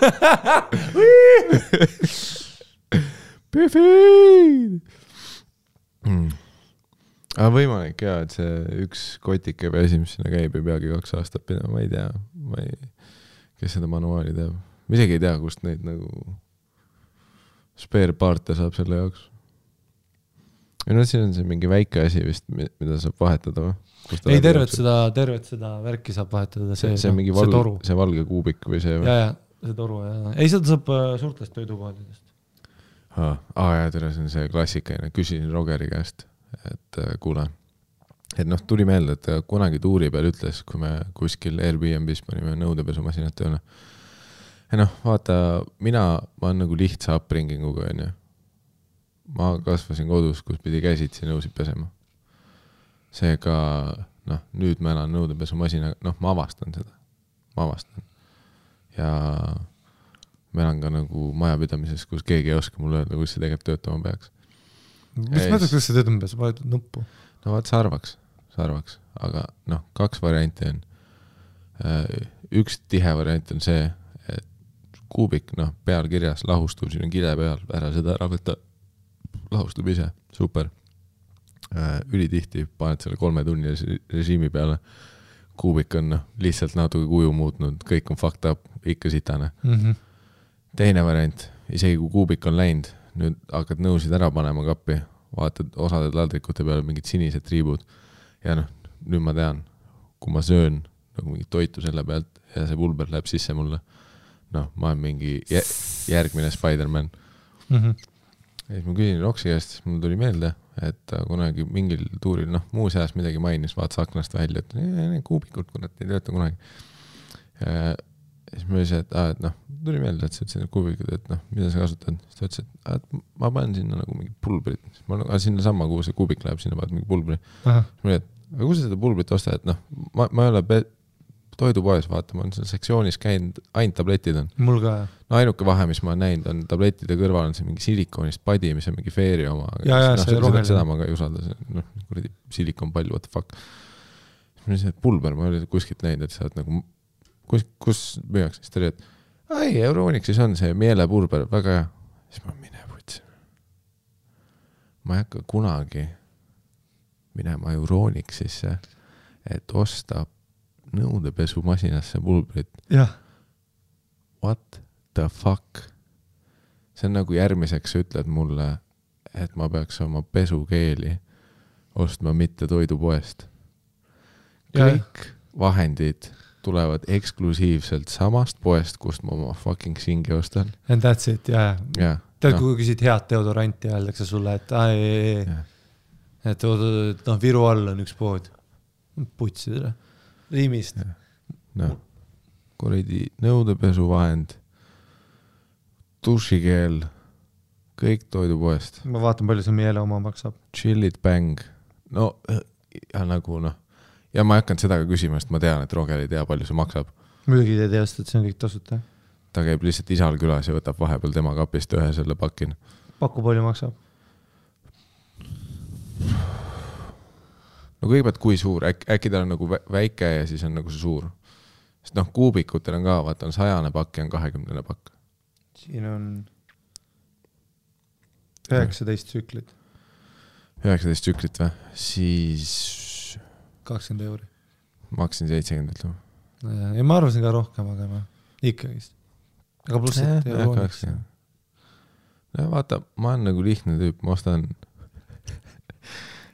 Biffid mm.. aga võimalik jaa, et see üks kotike või asi, mis sinna käib, ei peagi kaks aastat pidama, ma ei tea, ma ei, kes seda manuaali teab, ma isegi ei tea, kust neid nagu spare part'e saab selle jaoks. või noh, siin on see mingi väike asi vist, mida saab vahetada või? ei, tervet. seda, tervet seda värki saab vahetada, see see, see on mingi valge see valge kuubik või see või? ja, ja see toru ja, ei seda saab äh, suurtest toidupoodidest. aa ah, jaa, tere, see on see klassikaline, küsisin Rogeri käest, et äh, kuule, et noh, tuli meelde, et ta kunagi tuuri peal ütles, kui me kuskil Airbnb-s panime nõudepesumasinat tööle. Ja noh, vaata, mina, ma olen nagu lihtsa upbringing uga, onju. ma kasvasin kodus, kus pidi käsitsi nõusid pesema. seega noh, nüüd ma elan nõudepesumasinaga, noh, ma avastan seda, ma avastan. ja ma elan ka nagu majapidamises, kus keegi ei oska mulle öelda, kuidas see tegelikult töötama peaks. mis mõttes, kuidas sa teed umbes, vajutad nuppu? no vot, sa arvaks, sa arvaks, aga noh, kaks varianti on. üks tihe variant on see, kuubik, noh, peal kirjas lahustub, siin on kile peal, ära seda ära võta. lahustub ise, super. ülitihti paned selle kolmetunnilise režiimi peale. kuubik on noh, lihtsalt natuke kuju muutnud, kõik on fucked up, ikka sitane. Mhm. teine variant, isegi kui kuubik on läinud, nüüd hakkad nõusid ära panema kappi, vaatad osade taldrikute peal mingid sinised triibud ja noh, nüüd ma tean, kui ma söön nagu mingit toitu selle pealt ja see pulber läheb sisse mulle, noh, ma olen mingi jä- järgmine Spider-man. Mhm. ja siis ma küsin Roksi käest, siis mul tuli meelde, et ta kunagi mingil tuuril, noh, muuseas midagi mainis, vaatas aknast välja, et need kuubikud, kurat, ei tööta kunagi. siis ma ütlesin, et aa, et noh, tuli meelde, et sa ütlesid need kuubikud, et noh, mida sa kasutad, siis ta ütles, et aa, et ma panen sinna nagu mingit pulbrit, siis ma nagu, sinnasamma, kuhu see kuubik läheb, sinna paned mingi pulbri. siis ma olin, et aga kus sa seda pulbrit ostad, et noh, ma, ma ei ole toidupoes, vaata, ma olen seal sektsioonis käinud, ainult tabletid on. mul ka. no ainuke vahe, mis ma olen näinud, on tablettide kõrval on see mingi silikoonist padi, mis on mingi Fairy oma. See seda, seda ma ka ei usalda, see noh, kuradi silikonpall, what the fuck. ütlesin, et pulber, ma ei ole kuskilt näinud, et sa oled nagu, kus, kus müüakse, siis ta oli, et ai, Euronixis on see meelepulber, väga hea. siis ma mine putsi. ma ei hakka kunagi minema Euronixisse, et osta nõudepesumasinasse pulbrit what the fuck. see on nagu järgmiseks sa ütled mulle, et ma peaks oma pesukeeli ostma mitte toidupoest. Jaa. kõik vahendid tulevad eksklusiivselt samast poest, kust ma oma fucking singi ostan. and that's it, ja, ja. jah, tead, noh, kui küsid head deodoranti, öeldakse sulle, et aa, ei, ei, ei et oot- oot- noh, Viru all on üks pood. putsi tere, Riimist. noh, kuradi nõudepesuvahend, dušikeel, kõik toidupoest, ma vaatan, palju see meele oma maksab. chill'id bang, no ja nagu noh, ja ma ei hakanud seda ka küsima, sest ma tean, et Roger ei tea, palju see maksab. muidugi te teate, et see on kõik tasuta. ta käib lihtsalt isal külas ja võtab vahepeal tema kapist ühe selle pakina. paku, palju maksab? No kõigepealt, kui suur, äkki, äkki ta on nagu vä- väike ja siis on nagu see suur. sest noh, kuubikutel on ka, vaata on sajane pakk ja on kahekümnene pakk. siin on üheksateist tsüklit, üheksateist tsüklit või, siis kakskümmend euri. maksin seitsekümmend ütleme. ja ma arvasin ka rohkem, aga noh, ikkagist. aga pluss, et ei ole olemas. no vaata, ma olen nagu lihtne tüüp, ma ostan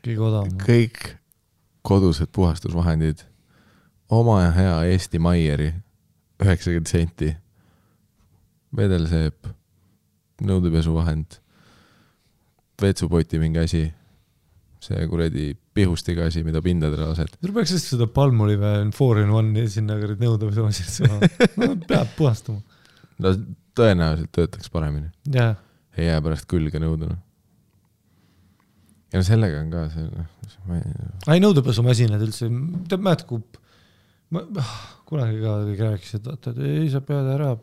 kõige odavam. kõik kodused puhastusvahendid, oma ja hea Eesti Maieri, üheksakümmend senti, vedelseep, nõudepesuvahend, vetsupoti mingi asi, see kuradi pihustiga asi, mida pindadele lased. sul peaks lihtsalt seda palmulive four in one sinna kuradi nõudmismasinasse panema no,. peab puhastama. no tõenäoliselt töötaks paremini, ei jää pärast külge nõudena. Ja no sellega on ka see, noh, ma ei, ei nõudepesumasinad üldse, tead mäletad, kui ma ah, kunagi ka kõik rääkisid, vaata, et ei, sa pead ära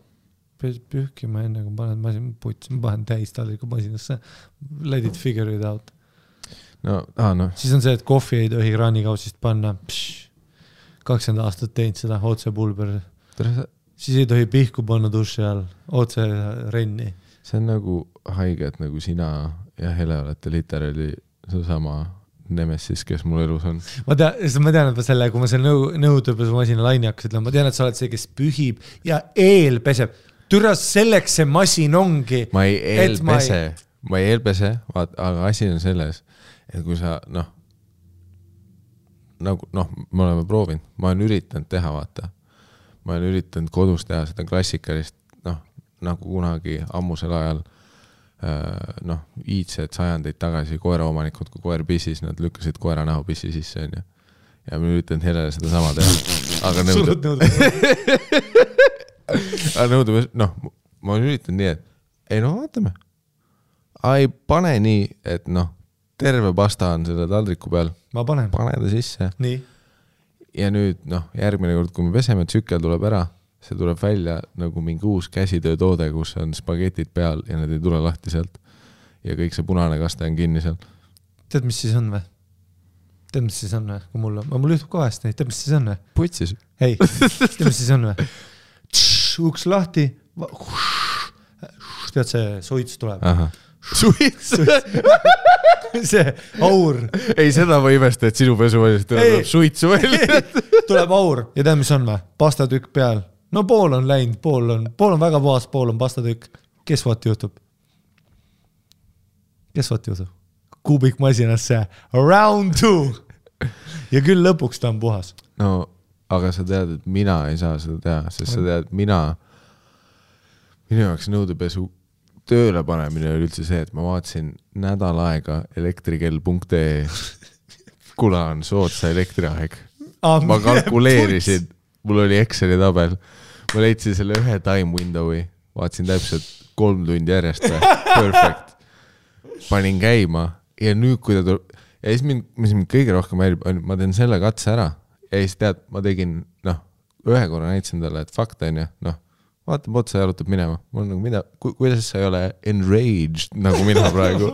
pühkima enne kui paned masin putsi, ma panen täis taldriku masinasse. Let it figure it out. no aa noh, siis on see, et kohvi ei tohi kraanikausist panna. kakskümmend aastat teinud seda otse pulber, siis ei tohi pihku panna duši all, otse renni. see on nagu haige, et nagu sina ja Hele olete literaali seesama Nemesis, kes mul elus on. ma tean, ma tean, et ma selle, kui ma selle nõu, nõudepesumasina laine hakkasin ütlema, ma tean, et sa oled see, kes pühib ja eelpeseb. türa, selleks see masin ongi. ma ei Et ma eelpese, ma ei eelpese, vaata, aga asi on selles, et kui sa noh, nagu noh, me oleme proovinud, ma olen üritanud teha, vaata. ma olen üritanud kodus teha seda klassikalist, noh, nagu kunagi ammusel ajal noh, iidsed sajandeid tagasi koeraomanikud, kui koer pissis, nad lükkasid koera näopissi sisse, onju. ja ma üritan Helele sedasama teha, aga nõude. aga nõude, noh, ma üritan nii, et ei no vaatame. ei pane nii, et noh, terve pasta on selle taldriku peal, ma panen. pane ta sisse ja nüüd noh, järgmine kord, kui me peseme, tsükkel tuleb ära, see tuleb välja nagu mingi uus käsitöötoode, kus on spagetid peal ja need ei tule lahti sealt. ja kõik see punane kaste on kinni seal. tead, mis siis on või? tead, mis siis on või, kui mul, mul juhtub vahest neid, tead, mis siis on või? putsis. ei, tead, mis siis on või? uks lahti, tead see suits tuleb, suits. see aur ei, seda ma ei imesta, et sinu pesumasist Ei. tuleb suitsu välja. tuleb aur ja tead, mis on või? pastatükk peal. No pool on läinud, pool on, pool on väga puhas, pool on pastatükk. kes vot juhtub? kes vot juhtub? kuubikmasinasse round two. ja küll lõpuks ta on puhas. no aga sa tead, et mina ei saa seda teha, sest sa tead, mina, minu jaoks nõudepesu tööle panemine oli üldse see, et ma vaatasin nädal aega elektrikell.ee. kuna on soodsa elektriaeg, ma kalkuleerisin, mul oli Exceli tabel, ma leidsin selle ühe time window'i, vaatasin täpselt kolm tundi järjest perfect. panin käima. Ja nüüd, kui ta tuleb ja siis mind, mis mind kõige rohkem häirib, on, ma teen selle katse ära. Ja siis tead, ma tegin, noh, ühe korra näitasin talle, et fakt on ju, noh, vaatab otsa ja jalutab minema. mul nagu mida ku,, kuidas sa ei ole enraged nagu mina praegu.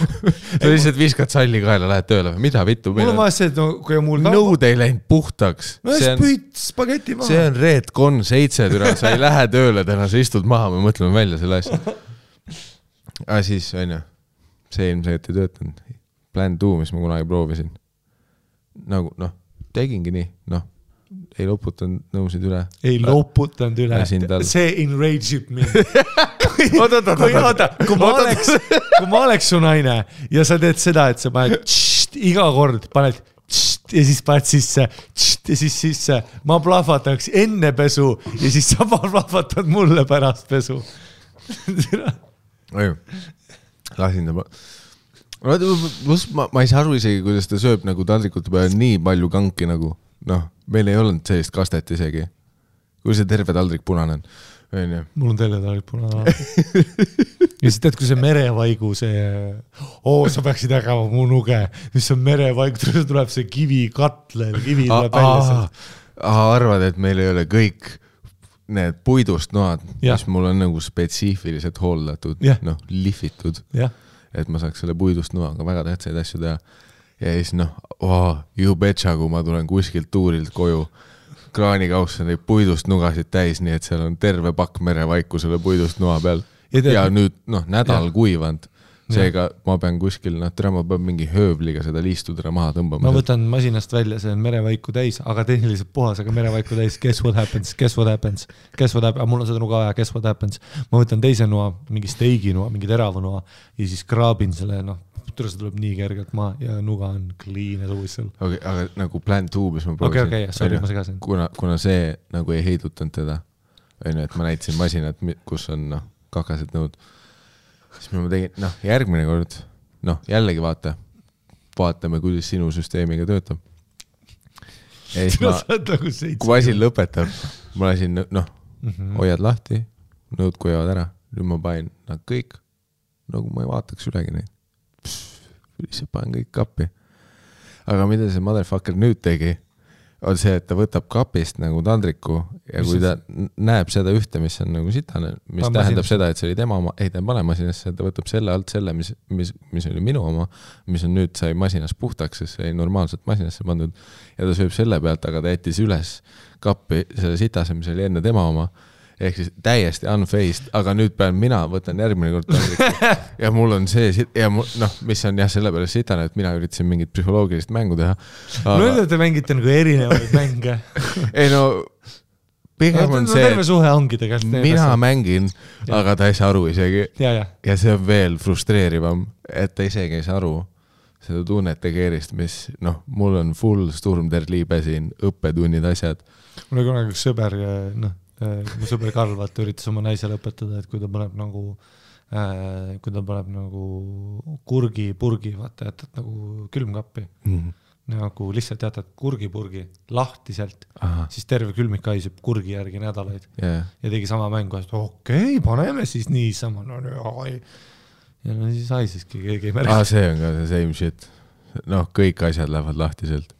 sa lihtsalt viskad salli kaela, lähed tööle või mida vittu? mul on vahest see, et no kui mul ka. nõud ei läinud puhtaks. no siis püüd spageti maha. see on Redcon seitse, türa, sa ei lähe tööle täna, sa istud maha, me mõtleme välja selle asja. aga siis onju, see ilmselt ei töötanud. Plan two, mis ma kunagi proovisin. nagu noh, tegingi nii, noh, ei loputanud nõusid üle. ei loputanud üle see enrage ib mind. oot, oot, kui oota, kui ma oleks, kui ma oleks su naine ja sa teed seda, et sa paned tšst, iga kord paned tšst, ja siis paned sisse tšst, ja siis sisse, ma plahvataks enne pesu ja siis sa plahvatad mulle pärast pesu. lasin ta. ma, ma ei saa aru isegi, kuidas ta sööb nagu taldrikute peal nii palju kanki nagu, noh, meil ei olnud sellist kastet isegi. kui see terve taldrik punane on, onju. mul on teile talv punane ja siis tead, kui see merevaigu see, oo, sa peaksid jagama mu nuge, mis on merevaigu, tuleb see kivi katlel, kivi tuleb välja sealt. arvad, et meil ei ole kõik need puidust noad, mis mul on nagu spetsiifiliselt hooldatud noh, lihvitud, et ma saaks selle puidust noaga väga tähtsaid asju teha. Ja siis noh oh,, you betcha, kui ma tulen kuskilt tuurilt koju, kraanikauss on neid puidust nugasid täis, nii et seal on terve pakk merevaiku selle puidust noa peal. Ja tead- ja nüüd noh, nädal kuivanud, seega ma pean kuskil, noh, tere, ma pean mingi höövliga seda liistudele maha tõmbama ma. võtan masinast välja, see on merevaiku täis, aga tehniliselt puhas, aga merevaiku täis, guess what happens, guess what happens, guess what happens, mul on seda nuga vaja, guess what happens. ma võtan teise noa, mingi steiginoa, mingi terava noa ja siis kraabin selle, noh, tule see tuleb nii kergelt maha ja nuga on clean as always. okei okay,, aga nagu plan two, mis ma okei, proovisin. okei, sorry, ma segasin. kuna, kuna see nagu ei heidutanud teda, onju, et ma näitasin masinat, kus on noh, kakased nõud, siis ma tegin, noh, järgmine kord noh, jällegi vaata, vaatame, kuidas sinu süsteemiga töötab. ja siis ma, nagu kui asi lõpetab, ma lasin, noh, Mhm. hoiad lahti, nõud kuivavad ära, nüüd ma panin nad kõik, nagu ma ei vaataks ülegi neid. Lihtsalt panen kõik kappi. aga mida see motherfucker nüüd tegi, on see, et ta võtab kapist nagu taldriku ja Mis kui see- ta n- näeb seda ühte, mis on nagu sitane, mis Paneb tähendab masinasse. seda, et see oli tema oma, ei ta ei pane masinasse, ta võtab selle alt selle, mis, mis, mis oli minu oma, mis on nüüd sai masinas puhtaks, sest see oli normaalselt masinasse pandud ja ta sööb selle pealt, aga ta jättis üles kappi selle sitase, mis oli enne tema oma ehk siis täiesti unfazed, aga nüüd pean mina, võtan järgmine kord taldriku ja mul on see ja mul noh, mis on jah, sellepärast sitane, et mina üritasin mingit psühholoogilist mängu teha. no nüüd te mängite nagu erinevaid mänge. ei no pigem on see, terve suhe ongi tegelikult. mina mängin, Jah. aga ta ei saa aru isegi ja, ja, ja see on veel frustreerivam, et ta isegi ei saa aru seda tunnete keerist, mis noh, mul on full Sturm der Liebe siin, õppetunnid, asjad. mul oli kunagi üks sõber, noh, mu sõber Karl, vaata, üritas oma naisele õpetada, et kui ta paneb nagu äh,, kui ta paneb nagu kurgipurgi, vaata, jätad nagu külmkappi, nagu lihtsalt jätad kurgipurgi lahti sealt, siis terve külmik haiseb kurgi järgi nädalaid. Jah, ja tegi sama mängu, et okei okay,, paneme siis niisama, no nii, ja no siis haiseski, keegi ei märganud. see on ka see same shit. noh, kõik asjad lähevad lahtiselt.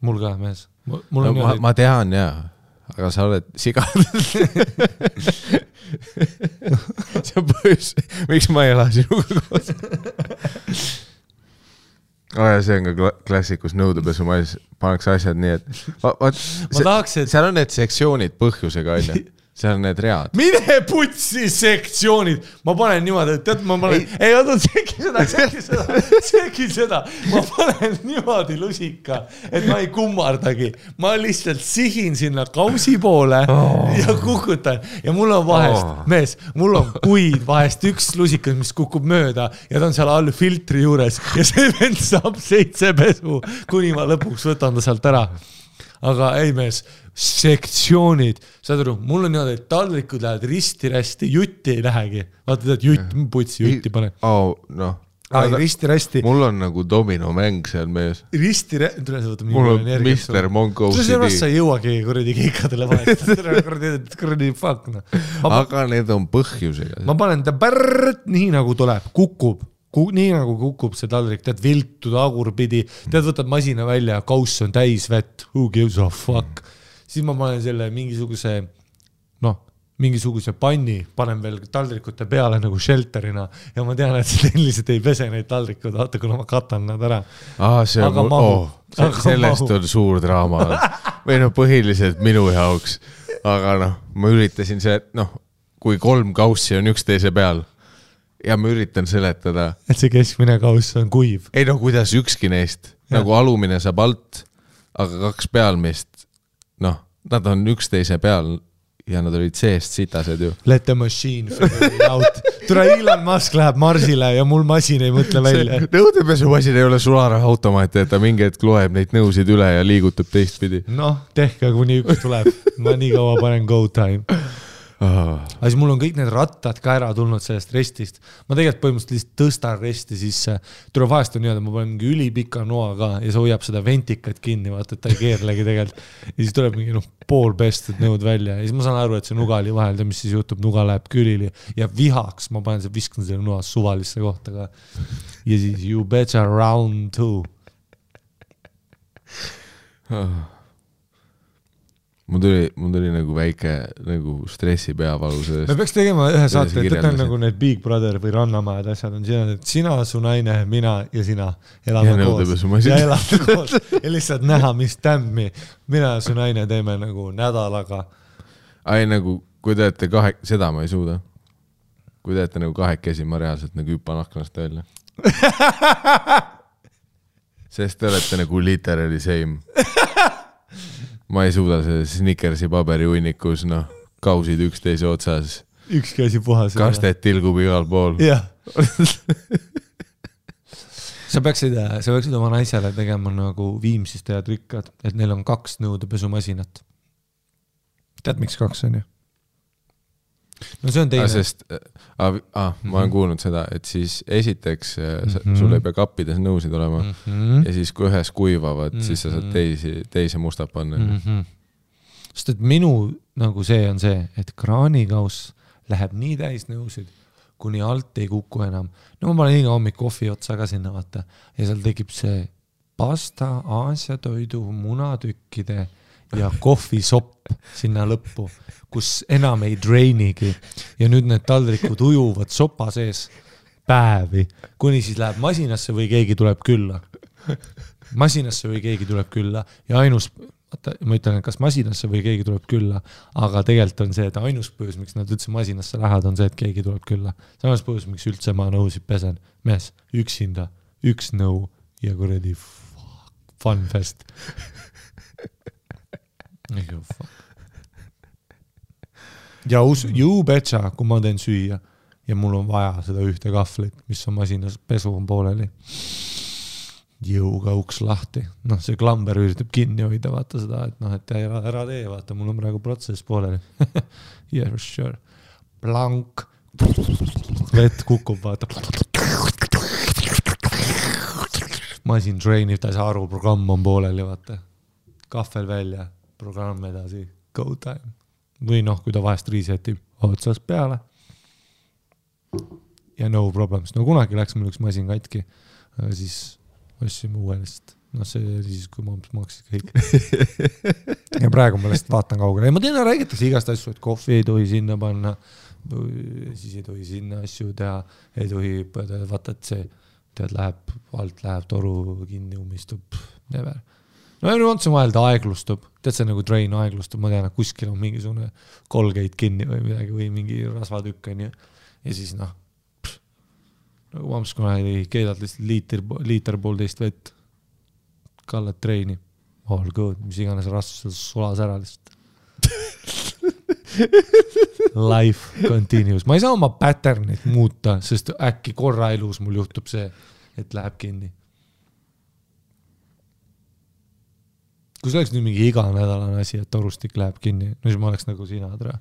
mul ka mees, no, ma, ma tean jaa, aga sa oled siga. see on põhjus, miks ma ei ela sinuga koos. aa jaa, see on ka kla- klassikus nõudepesumajas, pannakse asjad nii, et va- vaat, ma tahaks, et seal on need sektsioonid põhjusega onju, seal on need read. mine putsi sektsioonid, ma panen niimoodi, et tead, ma panen, ei oota, segi seda, segi seda, segi seda, ma panen niimoodi lusika, et ma ei kummardagi, ma lihtsalt sihin sinna kausi poole oh. ja kukutan ja mul on vahest Oh. mees, mul on kuid vahest üks lusikas, mis kukub mööda ja ta on seal all filtri juures ja see vend saab seitse pesu, kuni ma lõpuks võtan ta sealt ära aga ei mees, sektsioonid, saad aru, mul on niimoodi, et taldrikud lähevad risti-rästi, jutti ei lähegi. vaata, tead jutt, putsi jutti pane. oh,. noh, risti-rästi, mul on nagu dominomäng seal mees. risti-rästi, tule sa võtad nii mul on. Mr Monko sellepärast sa ei jõuagi kuradi keikadele vahest, kuradi, kuradi fuck noh. aga need on põhjusega. ma panen ta pärrt nii nagu tuleb, kukub Ku, nii nagu kukub see taldrik, tead viltu tagurpidi, tead võtad masina välja ja kauss on täis vett, who gives a fuck. Siis ma panen selle mingisuguse noh, mingisuguse panni, panen veel taldrikute peale nagu shelter'ina ja ma tean, et see lihtsalt ei pese neid taldrikuid, vaata kuna ma katan nad ära. aa, see on oh, sellest mahub. on suur draama. Või noh, põhiliselt minu jaoks, aga noh, ma üritasin see, noh, kui kolm kaussi on üksteise peal ja ma üritan seletada, et see keskmine kauss on kuiv. ei no kuidas ükski neist, nagu alumine saab alt, aga kaks pealmist, nad on üksteise peal ja nad olid seest sitased ju. Let the machine figure out. tule Elon Musk läheb Marsile ja mul masin ei mõtle välja. nõudepesumasin ei ole sularahaautomaat, et ta mingi hetk loeb neid nõusid üle ja liigutab teistpidi noh, tehke, kuni üks tuleb. ma nii kaua panen go time. Aga siis mul on kõik need rattad ka ära tulnud sellest restist. ma tegelikult põhimõtteliselt lihtsalt tõstan resti sisse. tuleb vahest on niimoodi, ma panen mingi ülipika noa ka ja see hoiab seda ventikat kinni, vaata, et ta ei keerlegi tegelikult. ja siis tuleb mingi noh, pool pestud nõud välja ja siis ma saan aru, et see nuga oli vahel, tead mis siis juhtub, nuga läheb külili ja vihaks ma panen, viskan selle noa suvalisse kohta ka. ja siis you better round two. Mul tuli, mul tuli nagu väike nagu stressi peavalu me sellest. peaks tegema ühe saate, sa et tead kirjeldasid? nagu need Big Brother või Rannamajad asjad on siin, et sina, su naine, mina ja sina Ja elame koos ja elame koos ja lihtsalt näha, mis tämmi mina ja su naine teeme nagu nädalaga. ai nagu, kui te olete kahe, seda ma ei suuda. kui te olete nagu kahekesi, ma reaalselt nagu hüppan aknast välja. sest te olete nagu literally same. ma ei suuda selles Snickersi paberihuinikus, noh, kausid üksteise otsas, ükski asi puhas. kastet tilgub igal pool. jah. sa peaksid, sa peaksid oma naisele tegema nagu Viimsis tead rikkad, et neil on kaks nõudepesumasinat. tead, miks kaks on ju? No see on teine. sest ah,, ah, ma olen Mhm. kuulnud seda, et siis esiteks mm Mhm. sul ei pea kappides nõusid olema mm. -hmm. ja siis, kui ühes kuivavad mm, -hmm. siis sa saad Mhm. teisi, teise mustad panna mm. -hmm. -hmm. sest et minu nagu see on see, et kraanikauss läheb nii täis nõusid, kuni alt ei kuku enam. no ma panen iga hommik kohvi otsa ka sinna vaata ja seal tekib see pasta, Aasia toidu, munatükkide ja kohvisopp sinna lõppu, kus enam ei drainigi ja nüüd need taldrikud ujuvad sopa sees päevi, kuni siis läheb masinasse või keegi tuleb külla. masinasse või keegi tuleb külla ja ainus, vaata, ma ütlen, et kas masinasse või keegi tuleb külla, aga tegelikult on see, et ainus põhjus, miks nad üldse masinasse lähevad, on see, et keegi tuleb külla. see on ainus põhjus, miks üldse ma nõusid pesen. mees, üksinda, üks nõu ja kuradi fun fest. ja us-, you betcha, kui ma teen süüa ja mul on vaja seda ühte kahvlit, mis on masinas, pesu on pooleli. jõuga uks lahti, noh, see klamber üritab kinni hoida, vaata seda, et noh, et ära, ära tee, vaata, mul on praegu protsess pooleli. Yeah sure, plank, vett kukub, vaata. masin trainib, ta ei saa aru, programm on pooleli, vaata. kahvel välja, programm edasi, go time. või noh, kui ta vahest reset ib otsast peale. ja no problems, no kunagi läks mul üks masin katki, aga siis ostsime uue lihtsalt. noh, see oli siis, kui ma maksin kõik. ja praegu ma lihtsalt vaatan kaugele, ei ma tean, räägitakse igast asju, et kohvi ei tohi sinna panna, siis ei tohi sinna asju teha, ei tohi, vaata, et see, tead, läheb, alt läheb toru kinni, ummistub, never no every once in a while ta aeglustub, tead see nagu train aeglustub, ma tean, et kuskil on mingisugune Colgate kinni või midagi või mingi rasvatükk onju. ja siis noh, nagu mamps kunagi keedad lihtsalt liiter, liiter poolteist vett, kallad treini, all good, mis iganes rasv sulas ära lihtsalt. Life continues, ma ei saa oma pattern'it muuta, sest äkki korra elus mul juhtub see, et läheb kinni kui see oleks nüüd mingi iganädalane asi, et torustik läheb kinni, no siis ma oleks nagu sina, tere.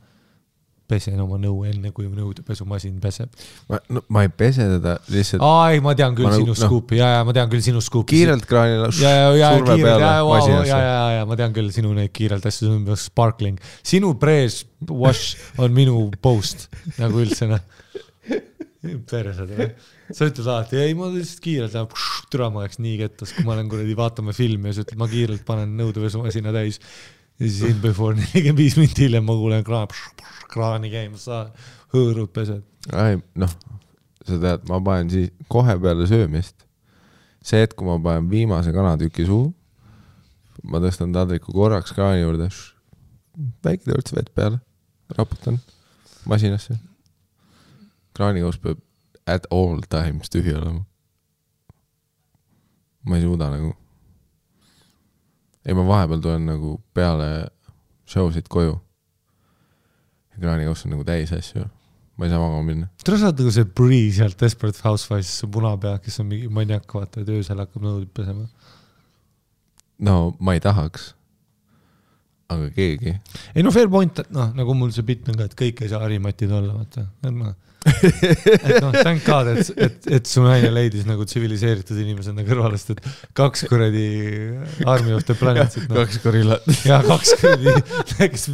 pesen oma nõu enne, kui nõudepesumasin peseb. ma, no ma ei pese teda lihtsalt aa, ei, ma tean küll Ma nagu- sinu noh. skuupi ja, ja ma tean küll sinu skuupi. kiirelt kraanile ja, ja, ja kiirelt, ja, ja, ja, ja, ja ma tean küll sinu neid kiirelt asju, see on sparkling. sinu prees wash on minu post nagu üldse noh. Perse tead. sa ütled alati, ei ma lihtsalt kiirelt läheb, türa ma oleks nii kettas, kui ma olen kuradi, vaatame filmi ja sa ütled, ma kiirelt panen nõudepesumasina täis. ja siis in before nelikümmend viis minti hiljem ma kuulen kraan, kraani käimas, sa hõõrud pesed. ei noh, sa tead, ma panen siis kohe peale söömist. see hetk, kui ma panen viimase kanatüki suhu, ma tõstan taldriku korraks kraani juurde, väike törts vett peale, raputan masinasse. Kraanikauss peab at all times tühi olema. ma ei suuda nagu. ei, ma vahepeal tulen nagu peale show sid koju. kraanikauss on nagu täis asju ma ei saa magama minna. tule sa oled nagu see Bree sealt Desperate Housewives, see punapea, kes on mingi maniak, vaata, et öösel hakkab nõudeid pesema. no ma ei tahaks. aga keegi. ei no fair point, et noh, nagu mul see bitt on ka, et kõik ei saa harimatid olla, vaata, et noh. Et noh, thank god, et, et, et su naine leidis nagu tsiviliseeritud inimesena kõrvale, sest et kaks kuradi Army of the Planetsit no.. kaks gorillat. ja kaks kuradi, kes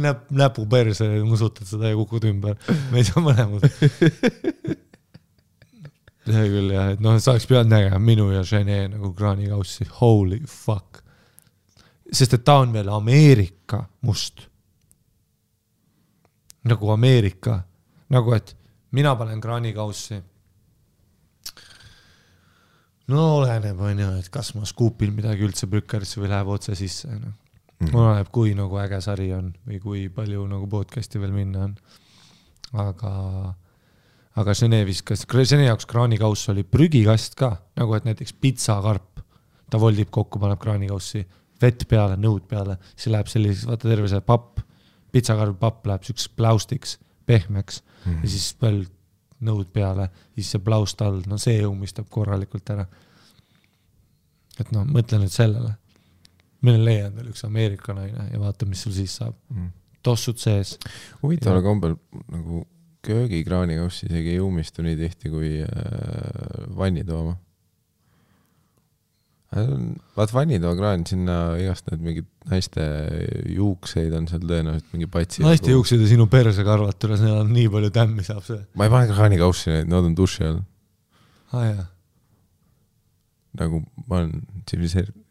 näp-, näpu perse, musutad seda ja kukud ümber. me ei saa mõlemad. see küll jah, et noh, sa oleks pidanud nägema minu ja Žene nagu kraanikaussi, holy fuck. sest et ta on veel Ameerika must. nagu Ameerika, nagu et mina panen kraanikaussi. no oleneb, onju, et kas ma skuupin midagi üldse prükkerisse või läheb otse sisse, onju. oleneb, kui nagu äge sari on või kui palju nagu podcast'i veel minna on. aga, aga Žene viskas, Žene jaoks kraanikauss oli prügikast ka, nagu et näiteks pitsakarp, ta voldib kokku, paneb kraanikaussi, vett peale, nõud peale, siis läheb selliseks, vaata terve see papp, pitsakarbi papp läheb siukseks pläustiks, pehmeks Mhm. ja siis veel nõud peale, siis see plaust all, no see ummistab korralikult ära. et noh, mõtle nüüd sellele. meil on leia endale üks Ameerika naine ja vaata, mis sul siis saab. tossud sees. huvitaval kombel nagu köögikraanikauss isegi ei ummistu nii tihti kui äh, vannitoa oma. Vaat vannitoa kraan, sinna igast need mingid naiste juukseid on seal tõenäoliselt mingi patsi. naiste. juuksed ja sinu persekarvad, tule, seal on nii palju tämmi saab see. ma ei pane kraanikaussi neid, nad on duši all. aa jaa, nagu ma olen tsiviliseeritud.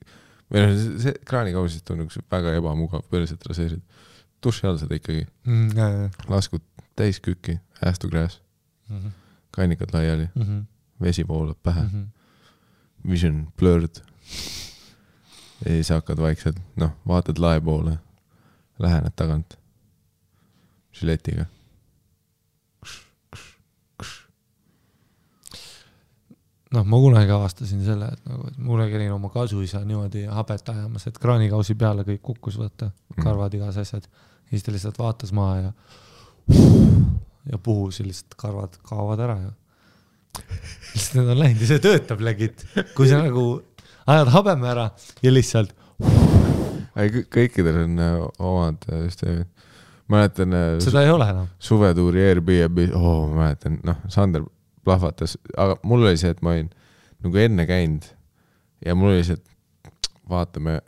või noh, see kraanikaussist on üks väga ebamugav perset raseerida. duši all seda ikkagi, Mm, laskud täis kükki, ass to grass, Mhm, kannikad laiali, vesi voolab pähe, mhm. vision blurred. Ja siis hakkad vaikselt, noh, vaatad lae poole, lähened tagant, žiletiga. noh, ma kunagi avastasin selle, et nagu, et mulle käin oma kasuisa niimoodi habet ajamas, et kraanikausi peale kõik kukkus võtta, karvad, igas asjad. ja siis ta lihtsalt vaatas maha ja ja puhus ja lihtsalt karvad kaovad ära ja lihtsalt need on läinud ja see töötab legit, kui sa nagu ajad habeme ära ja lihtsalt ei, kõikidel on äh, omad äh, süsteemid. mäletan äh, seda ei ole enam. suvetuuri Airbnb, oo, ma mäletan, noh, Sander plahvatas, aga mul oli see, et ma olin nagu enne käinud ja mul oli see, et vaatame,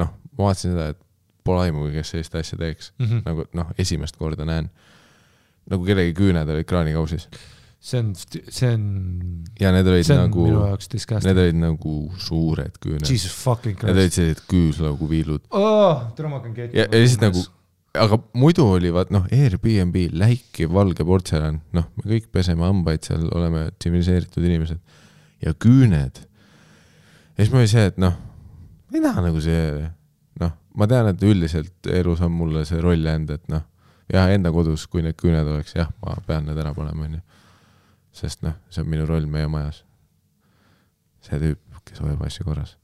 noh, ma vaatasin seda, et pole aimugi, kes sellist asja teeks, Mhm. nagu noh, esimest korda näen. nagu kellegi küüned olid kraanikausis see on, see on, ja need olid nagu, need olid nagu suured küüned. Jesus fucking Need olid Christ. sellised küüslauguviilud oh,. hakkan keetima. ja, ja lihtsalt nagu, aga muidu oli vaat noh, Airbnb läikiv valge portselan, noh, me kõik peseme hambaid seal, oleme tsiviliseeritud inimesed ja küüned. ja siis mul oli see, et noh, ei taha nagu see, noh, ma tean, et üldiselt elus on mulle see roll jäänud, et noh, jah, enda kodus, kui need küüned oleks, jah, ma pean need ära panema, onju. Sest noh, see on minu roll meie majas. see tüüp, kes hoiab asju korras.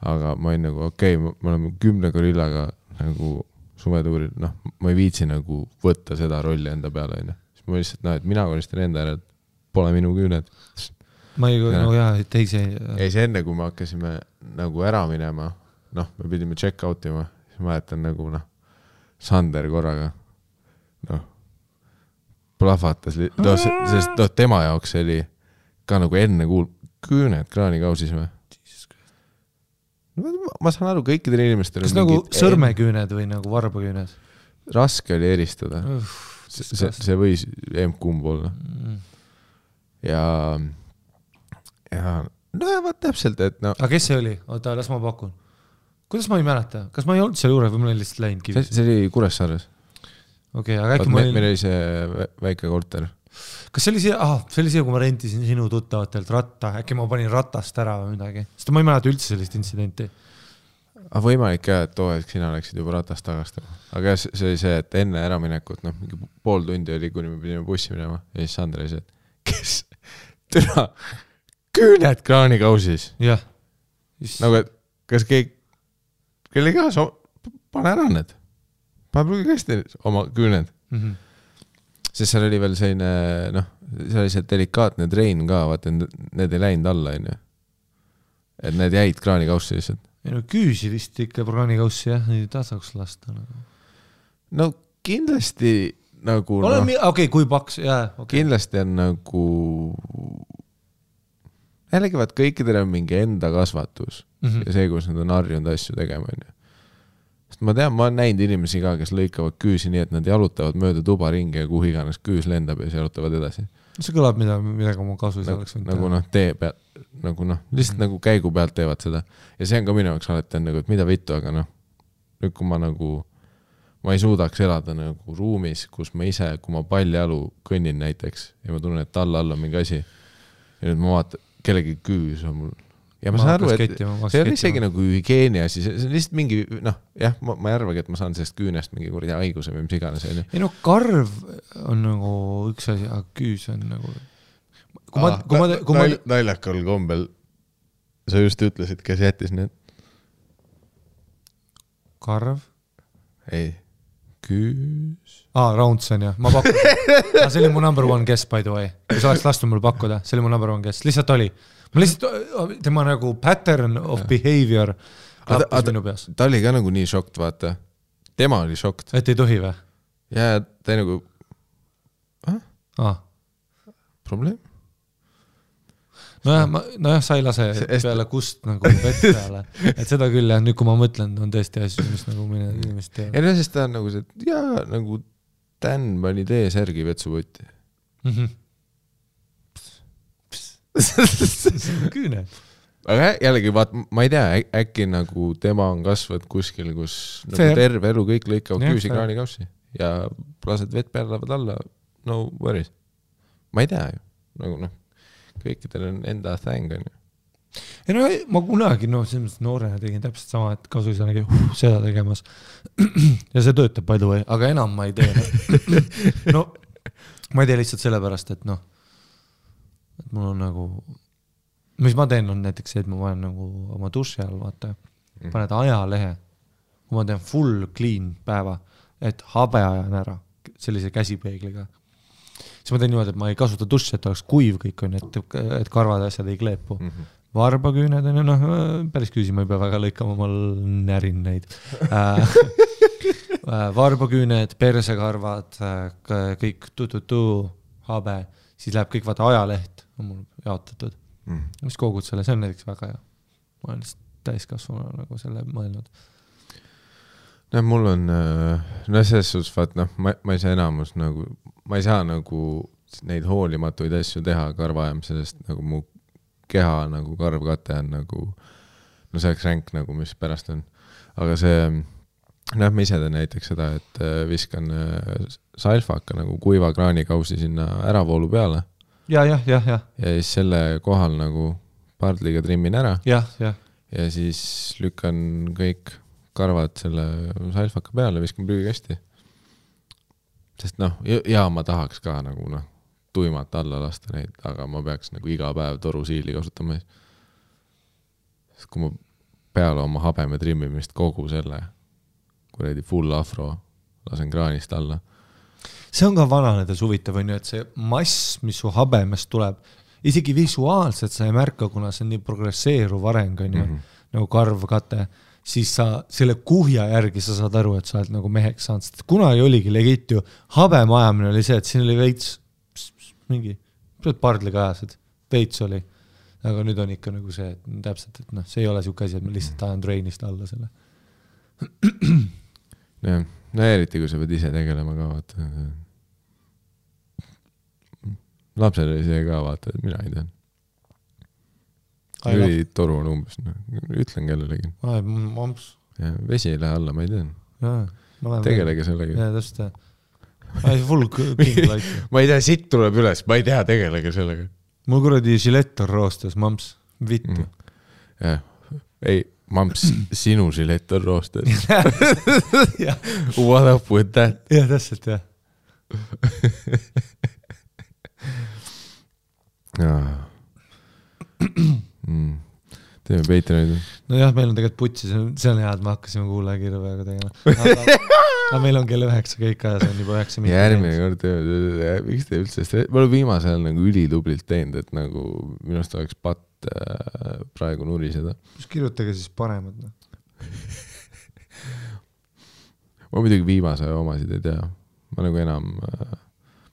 aga ma olin nagu okei okay,, me oleme kümne gorillaga nagu suvetuuril, noh, ma ei viitsi nagu võtta seda rolli enda peale, onju. siis ma lihtsalt noh, et mina koristan enda järelt, pole minu küüned. ma ei, no jaa, teisi ei. ja siis enne, kui me hakkasime nagu ära minema, noh, me pidime check out ima, siis ma mäletan nagu noh, Sander korraga, noh, plahvatas, noh, sest noh, tema jaoks oli ka nagu enne kuul-, küüned kraanikausis või? ma saan aru, kõikidel inimestel kas nagu sõrmeküüned või nagu varbaküüned? raske oli eristada, see, see võis emb-kumb olla Mm. ja, ja no ja vot täpselt, et no aga kes see oli? oota, las ma pakun. kuidas ma ei mäleta, kas ma ei olnud seal juures või ma olen lihtsalt läinud see, kivi? see oli Kuressaares, okei, aga äkki meil olin, oli see vä- väike korter, kas see oli see, ah, see oli see, kui ma rentisin sinu tuttavatelt ratta, äkki ma panin ratast ära või midagi, sest ma ei mäleta üldse sellist intsidenti. aga võimalik jah, et too hetk sina läksid juba ratast tagastama, aga jah, see oli see, et enne äraminekut, noh, mingi pool tundi oli, kuni me pidime bussi minema. Ja siis Sander see, et kes, türa, küüned kraanikausis, jah. nagu et kas keegi, kellegi kaasa, pane ära need, pane prügikasti oma küüned Mhm. sest seal oli veel selline noh, seal oli see delikaatne trein ka, vaata need ei läinud alla, onju. et need jäid kraanikausse lihtsalt. ei no küüsi vist ikka praanikaussi jah, ei tasaks lasta nagu. no kindlasti nagu noh, no., okei okay,, kui paks, jaa, okay.. kindlasti on nagu, jällegi vaat kõikidel on mingi enda kasvatus Mm ja -hmm. see, kuidas nad on harjunud asju tegema, onju. Ma tean, ma olen näinud inimesi ka, kes lõikavad küüsi nii, et nad jalutavad mööda tuba ringi ja kuhu iganes küüs lendab ja siis jalutavad edasi. see kõlab, mida, millega ma kasu nagu, oleks võinud nagu noh, tee peal, nagu noh, lihtsalt mm nagu käigu pealt teevad seda ja see on ka minu jaoks alati on nagu, et mida vittu, aga noh, nüüd kui ma nagu, ma ei suudaks elada nagu ruumis, kus ma ise, kui ma paljajalu kõnnin näiteks ja ma tunnen, et alla all on mingi asi ja nüüd ma vaatan, kellegi küüs on mul ja ma, Ma saan aru, et see ei ole isegi nagu hügieeni asi, see on lihtsalt mingi noh, jah, ma, ma ei arvagi, et ma saan sellest küünest mingi kuradi haiguse või mis iganes, onju. ei no karv on nagu üks asi, aga küüs on nagu. kui ma, kui ma, kui ma, naljakal kombel sa just ütlesid, kes jättis need karv, ei, küüs. aa, Raundson jah, ma pakun ah,. see oli mu number one guess by the way, kui sa oleks lasknud mul pakkuda, see oli mu number one guess, lihtsalt oli. Ma lihtsalt, tema nagu pattern of behavior klappis minu peas. ta oli ka nagu nii šokk, vaata. tema oli šokk et ei tohi või ja ta nagu ah.? probleem. nojah, ma, nojah, sa ei lase See- peale kust nagu vett peale, et seda küll jah, nüüd kui ma mõtlen, on tõesti asju, mis nagu mõned inimesed teevad ei no siis ta on nagu see, jaa, nagu Dan pani T-särgi vetsupotti. mm. -hmm. küüne. aga jällegi vaat, ma ei tea, äkki nagu tema on kasvanud kuskil, kus nagu Fair. terve elu kõik lõikavad küüsi kraanikaussi ja lased vett peale, lähevad alla, no worries. ma ei tea ju, nagu noh, kõikidel on enda thing onju. ei no ma kunagi noh, selles mõttes noorena tegin täpselt sama, et kasuisa nägi uh, seda tegemas. ja see töötab by the way, aga enam ma ei tee. no ma ei tee lihtsalt sellepärast, et noh, et mul on nagu, mis ma teen, on näiteks see, et ma panen nagu oma duši all, vaata, paned ajalehe, kui ma teen full clean päeva, et habe ajan ära sellise käsipeegliga. siis ma teen niimoodi, et ma ei kasuta duši, et oleks kuiv kõik on ju, et, et karvad ja asjad ei kleepu. Varbaküüned on ju noh, päris küüsi ma ei pea väga lõikama, ma närin neid. Äh,. varbaküüned, persekarvad, kõik tu-tu-tu, habe, siis läheb kõik vaata ajaleht on mul jaotatud, mis kogud selle, see on näiteks väga hea. ma olen lihtsalt täiskasvanu nagu selle mõelnud. noh, mul on, no selles suhtes vaat noh, ma, ma ei saa enamus nagu, ma ei saa nagu neid hoolimatuid asju teha karva ajamisel, sest nagu mu keha nagu karvkate on nagu, no see oleks ränk nagu, mis pärast on. aga see, noh, ma ise teen näiteks seda, et äh, viskan äh, salfaka nagu kuiva kraanikausi sinna äravoolu peale ja, jah, jah, jah, ja siis selle kohal nagu pardliga trimmin ära jah, jah, ja siis lükkan kõik karvad selle salfaka peale, viskan prügikasti. sest noh, ja ma tahaks ka nagu noh, tuimalt alla lasta neid, aga ma peaks nagu iga päev torusiili kasutama. sest kui ma peale oma habeme trimmimist kogu selle kuradi full afro lasen kraanist alla, see on ka vananedes huvitav on ju, et see mass, mis su habemest tuleb, isegi visuaalselt sa ei märka, kuna see on nii progresseeruv areng on ju -hmm. nagu karvkate, siis sa selle kuhja järgi sa saad aru, et sa oled nagu meheks saanud, sest kunagi oligi legit ju, habeme ajamine oli see, et siin oli veits mingi, pardliga ajasid, veits oli. aga nüüd on ikka nagu see, et täpselt, et noh, see ei ole siuke asi, et ma lihtsalt ajan treenist alla selle. jah, no eriti kui sa pead ise tegelema ka vaata. lapsel oli see ka vaata, et mina ei tea. ülitoru on umbes, noh, ütlen kellelegi. mamps, vesi ei lähe alla, ma ei tea. tegelege sellega. jaa, täpselt jah. ai, full king like. ma ei tea, sitt tuleb üles, ma ei tea, tegelege sellega. mul kuradi žilett on roostes, mamps, vittu Mm. jah, ei, mamps, sinu žilett on roostes. What up with that? jah, täpselt jah. Mm. teeme Patreon'i. nojah, meil on tegelikult putsi, see on, see on hea, et me hakkasime kuulajakirja peaga tegema. aga, meil on kell üheksa kõik ajas, on juba üheksa järgmine. kord teeme, miks te üldse, me oleme viimasel ajal nagu ülitublilt teinud, et nagu minu arust oleks patt äh, praegu nuriseda. siis kirjutage siis paremad, noh. ma muidugi viimase aja omasid ei tea, ma nagu enam äh,,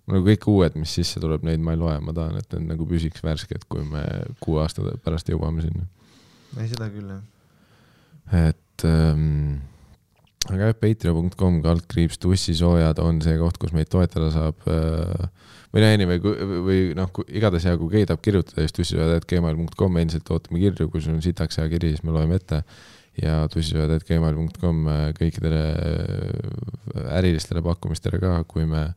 ma nagu kõik uued, mis sisse tuleb, neid ma ei loe, ma tahan, et need nagu püsiks värsked, kui me kuue aasta pärast jõuame sinna. ei, seda küll, jah. et ähm, aga jah, patreon.com kaldkriips tussisoojad on see koht, kus meid toetada saab äh, või noh, anyway, või noh, igatahes hea, kui keegi tahab kirjutada, siis tussisoojad.gmail.com endiselt ootame kirju, kui sul on sitaks hea kiri, siis me loeme ette ja tussisoojad.gmail.com kõikidele äh, ärilistele pakkumistele ka, kui me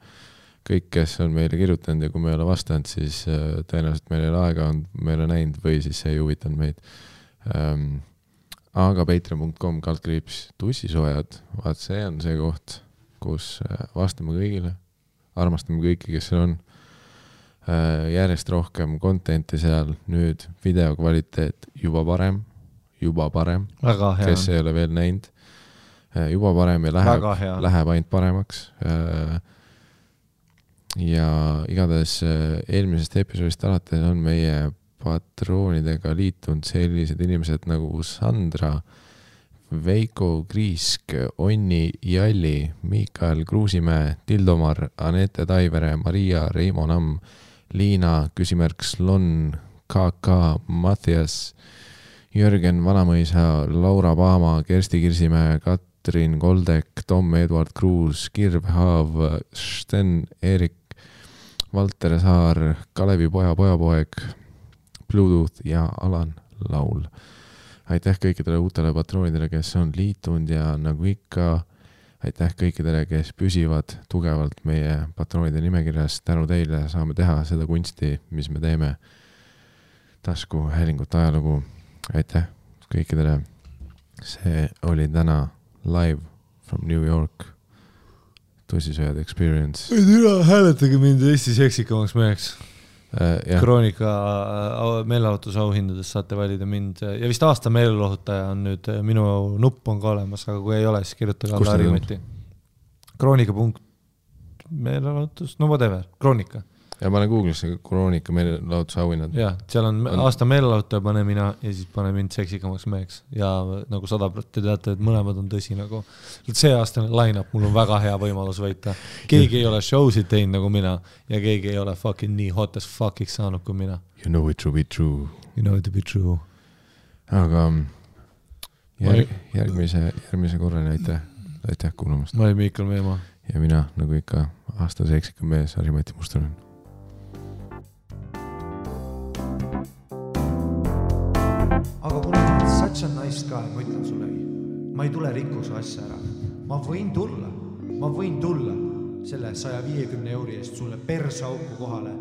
kõik, kes on meile kirjutanud ja kui me ei ole vastanud, siis äh, tõenäoliselt meil ei ole aega olnud, me ei ole näinud või siis see ei huvitanud meid. Aga patreon.com kaldkriips tussisoojad, vaat see on see koht, kus äh, vastame kõigile, armastame kõiki, kes seal on äh,. järjest rohkem content'i seal, nüüd video kvaliteet juba parem, juba parem, kes ei ole veel näinud, juba parem ja läheb, läheb ainult paremaks. ja igatahes äh, eelmisest episoodist alates on meie patroonidega liitunud sellised inimesed nagu Sandra, Veiko Kriisk, Onni Jalli, Miikael Kruusimäe, Tildomar, Anette Taivere, Maria Reimo Namm, Liina, küsimärk Slon, KK, Mattias, Jörgen Vanamõisa, Laura Paama, Kersti Kirsimäe, Katrin Koldek, Tom Eduard Kruus, Kirv Haav, Sten Eerik, Valter Saar, Kalevi poja pojapoeg, Bluetooth ja Alan Laul. aitäh kõikidele uutele patroonidele, kes on liitunud ja nagu ikka, aitäh kõikidele, kes püsivad tugevalt meie patroonide nimekirjas, tänu teile saame teha seda kunsti, mis me teeme. taskuhäälingut ajalugu, aitäh kõikidele. see oli täna live from New York. tussisööjad experience. türa, hääletage mind Eesti seksikamaks meheks. jah, kroonika äh, meelelahutusauhindades saate valida mind ja vist aasta meelelahutaja on nüüd, minu nupp on ka olemas, aga kui ei ole, siis kirjutage alla ta Harimati. kroonika punkt meelelahutus, no whatever, kroonika. Ja ma olen Google'isse Kroonika meelelahutusauhinnad. jah, seal on, On- aasta meelelahutaja, pane mina ja siis pane mind seksikamaks meheks ja nagu sada te teate, et mõlemad on tõsi nagu. see aastane line-up, mul on väga hea võimalus võita. keegi ei ole show sid teinud nagu mina ja keegi ei ole fucking nii hot as fuck'iks saanud kui mina. You know it to be true. You know it to be true. aga Ma järg, järgmise, järgmise korrani aitäh, aitäh kuulamast ma olin Miikal Meemaa. ja mina, nagu ikka, aasta seksikam mees, Harri-Mati Mustonen. Oled such a nice guy, ma ütlen sulle, ma ei tule rikku su asja ära. ma võin tulla, ma võin tulla selle saja viiekümne euri eest sulle perseauku kohale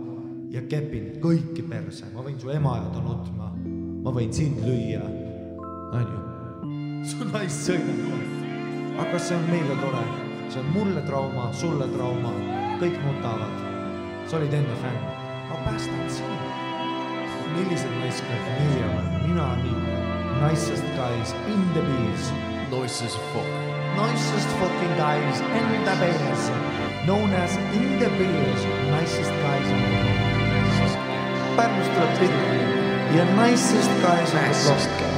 ja kepin kõiki perse, ma võin su ema ajada nutma, ma võin sind lüüa, onju. su naist sõimata. aga see on meile tore? see on mulle trauma, sulle trauma, kõik nutavad. sa olid enne fänn, ma päästan sind millised naiskad meie oleme, mina nii. Nicest guys in the biz. Noises fuck. Nicest fucking guys in the biz. Known as in the biz, nicest guys in the biz. Pärnust tuleb Twitteri ja nicest guys on the block.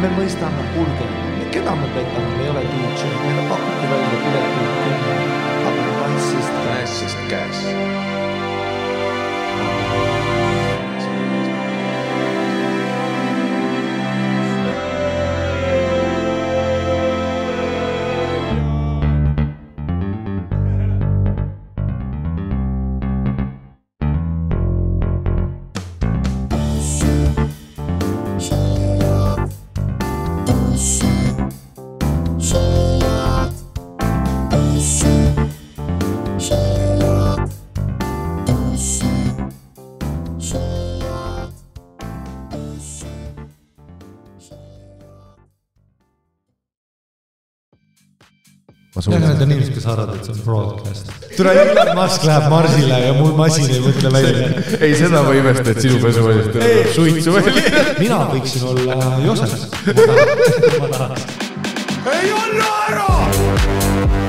me mõistame, kuulge, keda me petame, me ei ole DJ, meile pakuti välja pileti kümme, aga nicest guys. Nicest guys. jah, need on inimesed, kes arvavad, et see on broadcast. tule, Elon Musk läheb marsile ja mu masin ei mõtle välja. ei seda ma ei imesta, et sinu pesumasist tuleb suitsu välja. mina võiksin olla Josef. ei anna ära